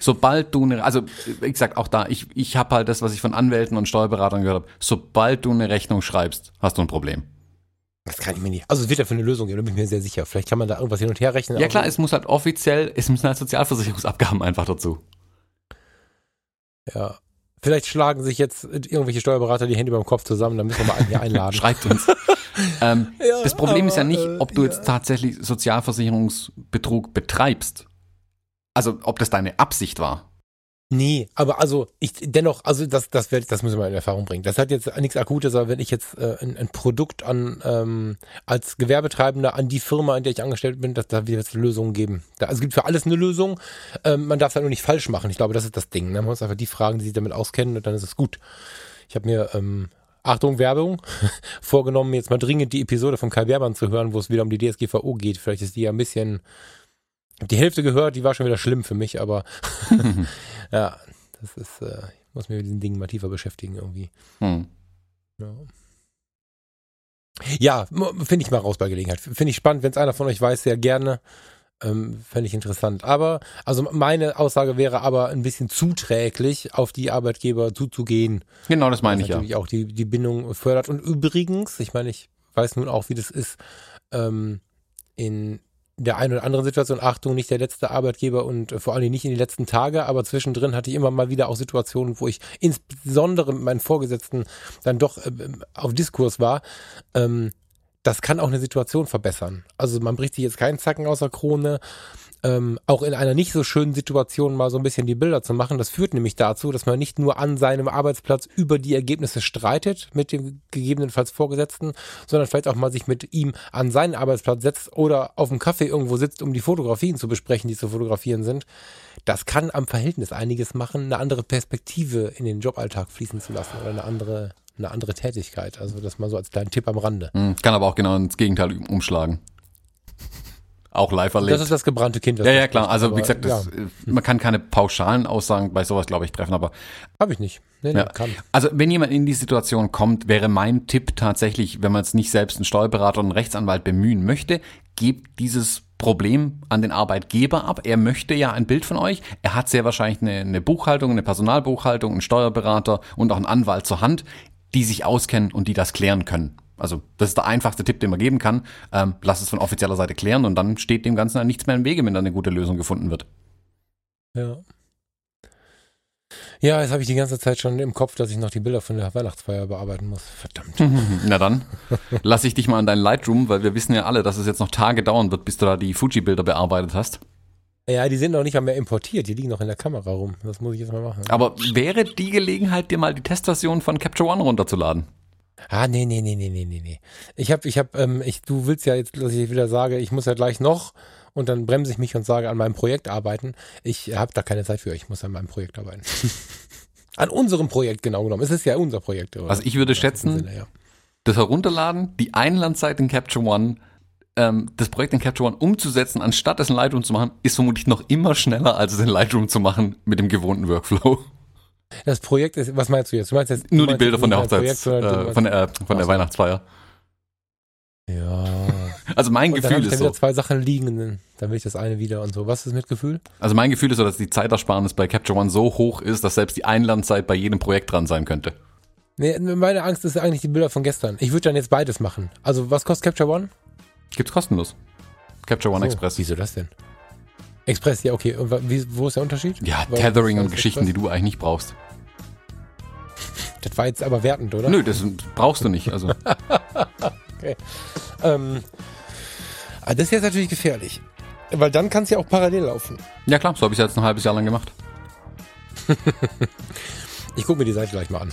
Sobald du eine, also wie gesagt, auch da, ich, ich habe halt das, was ich von Anwälten und Steuerberatern gehört habe, sobald du eine Rechnung schreibst, hast du ein Problem. Das kann ich mir nicht. Also es wird ja für eine Lösung geben, da bin ich mir sehr sicher. Vielleicht kann man da irgendwas hin und her rechnen. Ja klar, es muss halt offiziell, es müssen halt Sozialversicherungsabgaben einfach dazu. Ja. Vielleicht schlagen sich jetzt irgendwelche Steuerberater die Hände beim Kopf zusammen, dann müssen wir mal einen hier einladen. Schreibt uns. ähm, ja, das Problem aber, ist ja nicht, ob du jetzt tatsächlich Sozialversicherungsbetrug betreibst. Also ob das deine Absicht war. Nee, aber also ich dennoch, also das, das werde das müssen wir in Erfahrung bringen. Das hat jetzt nichts Akutes, aber wenn ich jetzt äh, ein, ein Produkt an ähm, als Gewerbetreibender an die Firma, in der ich angestellt bin, dass da wird es Lösungen geben. Da, also es gibt für alles eine Lösung. Ähm, man darf es halt nur nicht falsch machen. Ich glaube, das ist das Ding. Ne? Man muss einfach die fragen, die sich damit auskennen, und dann ist es gut. Ich habe mir ähm, Achtung, Werbung, vorgenommen, jetzt mal dringend die Episode von Kai Werbern zu hören, wo es wieder um die DSGVO geht. Vielleicht ist die ja ein bisschen habe die Hälfte gehört, die war schon wieder schlimm für mich, aber ja, das ist, äh, ich muss mich mit diesen Dingen mal tiefer beschäftigen irgendwie. Hm. Ja. Ja, finde ich mal raus bei Gelegenheit. Finde ich spannend, wenn es einer von euch weiß, sehr gerne. Ähm, Fände ich interessant. Aber, also meine Aussage wäre aber ein bisschen zuträglich, auf die Arbeitgeber zuzugehen. Genau, das meine ich natürlich ja. auch die, die Bindung fördert. Und übrigens, ich meine, ich weiß nun auch, wie das ist, ähm, in der einen oder anderen Situation, Achtung, nicht der letzte Arbeitgeber und vor allem nicht in die letzten Tage, aber zwischendrin hatte ich immer mal wieder auch Situationen, wo ich insbesondere mit meinen Vorgesetzten dann doch äh, auf Diskurs war. Ähm, das kann auch eine Situation verbessern. Also man bricht sich jetzt keinen Zacken aus der Krone, ähm, auch in einer nicht so schönen Situation mal so ein bisschen die Bilder zu machen. Das führt nämlich dazu, dass man nicht nur an seinem Arbeitsplatz über die Ergebnisse streitet mit dem gegebenenfalls Vorgesetzten, sondern vielleicht auch mal sich mit ihm an seinen Arbeitsplatz setzt oder auf dem Kaffee irgendwo sitzt, um die Fotografien zu besprechen, die zu fotografieren sind. Das kann am Verhältnis einiges machen, eine andere Perspektive in den Joballtag fließen zu lassen oder eine andere eine andere Tätigkeit. Also das mal so als kleinen Tipp am Rande. Hm, kann aber auch genau ins Gegenteil umschlagen auch live erlebt. Das ist das gebrannte Kind. ja, ja, klar. Also wie gesagt, das, ja. man kann keine pauschalen Aussagen bei sowas, glaube ich, treffen, aber habe ich nicht. Nee, nee, ja. kann. Also wenn jemand in die Situation kommt, wäre mein Tipp tatsächlich, wenn man jetzt nicht selbst einen Steuerberater und einen Rechtsanwalt bemühen möchte, gebt dieses Problem an den Arbeitgeber ab. Er möchte ja ein Bild von euch. Er hat sehr wahrscheinlich eine, eine Buchhaltung, eine Personalbuchhaltung, einen Steuerberater und auch einen Anwalt zur Hand, die sich auskennen und die das klären können. Also das ist der einfachste Tipp, den man geben kann. Ähm, lass es von offizieller Seite klären und dann steht dem Ganzen nichts mehr im Wege, wenn da eine gute Lösung gefunden wird. Ja. Ja, jetzt habe ich die ganze Zeit schon im Kopf, dass ich noch die Bilder von der Weihnachtsfeier bearbeiten muss. Verdammt. Na dann, lass ich dich mal an deinen Lightroom, weil wir wissen ja alle, dass es jetzt noch Tage dauern wird, bis du da die Fuji-Bilder bearbeitet hast. Ja, die sind noch nicht einmal importiert, die liegen noch in der Kamera rum. Das muss ich jetzt mal machen. Aber wäre die Gelegenheit, dir mal die Testversion von Capture One runterzuladen? Ah, nee, nee, nee, nee, nee, nee, nee. Ich hab, ich hab, ähm, ich, du willst ja jetzt, dass ich wieder sage, ich muss ja gleich noch und dann bremse ich mich und sage, an meinem Projekt arbeiten. Ich habe da keine Zeit für, ich muss an meinem Projekt arbeiten. an unserem Projekt genau genommen. Es ist ja unser Projekt. Oder? Also ich würde schätzen, Sinne, ja. das Herunterladen, die Einlandzeit in Capture One, ähm, das Projekt in Capture One umzusetzen, anstatt es in Lightroom zu machen, ist vermutlich noch immer schneller, als es in Lightroom zu machen mit dem gewohnten Workflow. Das Projekt ist, was meinst du jetzt? Du meinst jetzt nur die Bilder von der Hochzeits, Projekt, äh, von der, äh, von der Weihnachtsfeier. Ja. Also mein und Gefühl dann ist so. zwei Sachen liegen, dann will ich das eine wieder und so. Was ist mit Gefühl? Also mein Gefühl ist so, dass die Zeitersparnis bei Capture One so hoch ist, dass selbst die Einlandzeit bei jedem Projekt dran sein könnte. Nee, meine Angst ist eigentlich die Bilder von gestern. Ich würde dann jetzt beides machen. Also was kostet Capture One? Gibt's kostenlos. Capture One so, Express. Wieso das denn? Express, ja, okay. Und wie, wo ist der Unterschied? Ja, Weil Tethering und Geschichten, Express? die du eigentlich nicht brauchst. Das war jetzt aber wertend, oder? Nö, das brauchst du nicht. Also. okay. Ähm, ah, das ist jetzt natürlich gefährlich. Weil dann kann es ja auch parallel laufen. Ja klar, so habe ich jetzt ein halbes Jahr lang gemacht. ich gucke mir die Seite gleich mal an.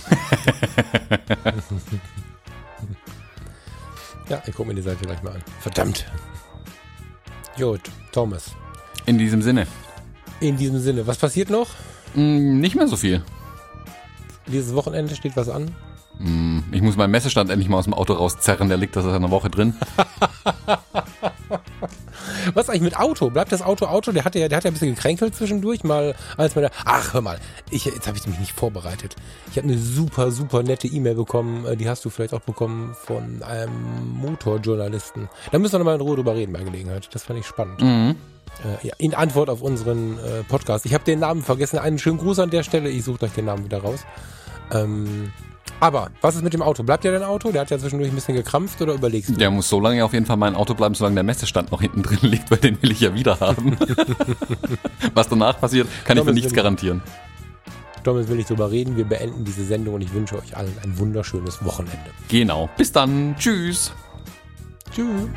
ja, ich gucke mir die Seite gleich mal an. Verdammt. Gut, Thomas. In diesem Sinne. In diesem Sinne. Was passiert noch? Mm, nicht mehr so viel. Dieses Wochenende steht was an? Mm, ich muss meinen Messestand endlich mal aus dem Auto rauszerren. Der liegt da seit einer Woche drin. Was eigentlich mit Auto? Bleibt das Auto Auto? Der hat ja, der hat ja ein bisschen gekränkelt zwischendurch, mal als mal Ach, hör mal, ich, jetzt habe ich mich nicht vorbereitet. Ich habe eine super, super nette E-Mail bekommen, äh, die hast du vielleicht auch bekommen von einem Motorjournalisten. Da müssen wir nochmal in Ruhe drüber reden bei Gelegenheit. Das fand ich spannend. Mhm. Äh, ja, in Antwort auf unseren äh, Podcast. Ich habe den Namen vergessen. Einen schönen Gruß an der Stelle. Ich suche gleich den Namen wieder raus. Ähm, Aber was ist mit dem Auto? Bleibt ja dein Auto? Der hat ja zwischendurch ein bisschen gekrampft oder überlegst du? Der muss so lange auf jeden Fall mein Auto bleiben, solange der Messestand noch hinten drin liegt, weil den will ich ja wieder haben. was danach passiert, kann Thomas ich für nichts garantieren. Thomas will nicht drüber reden. Wir beenden diese Sendung und ich wünsche euch allen ein wunderschönes Wochenende. Genau. Bis dann. Tschüss. Tschüss.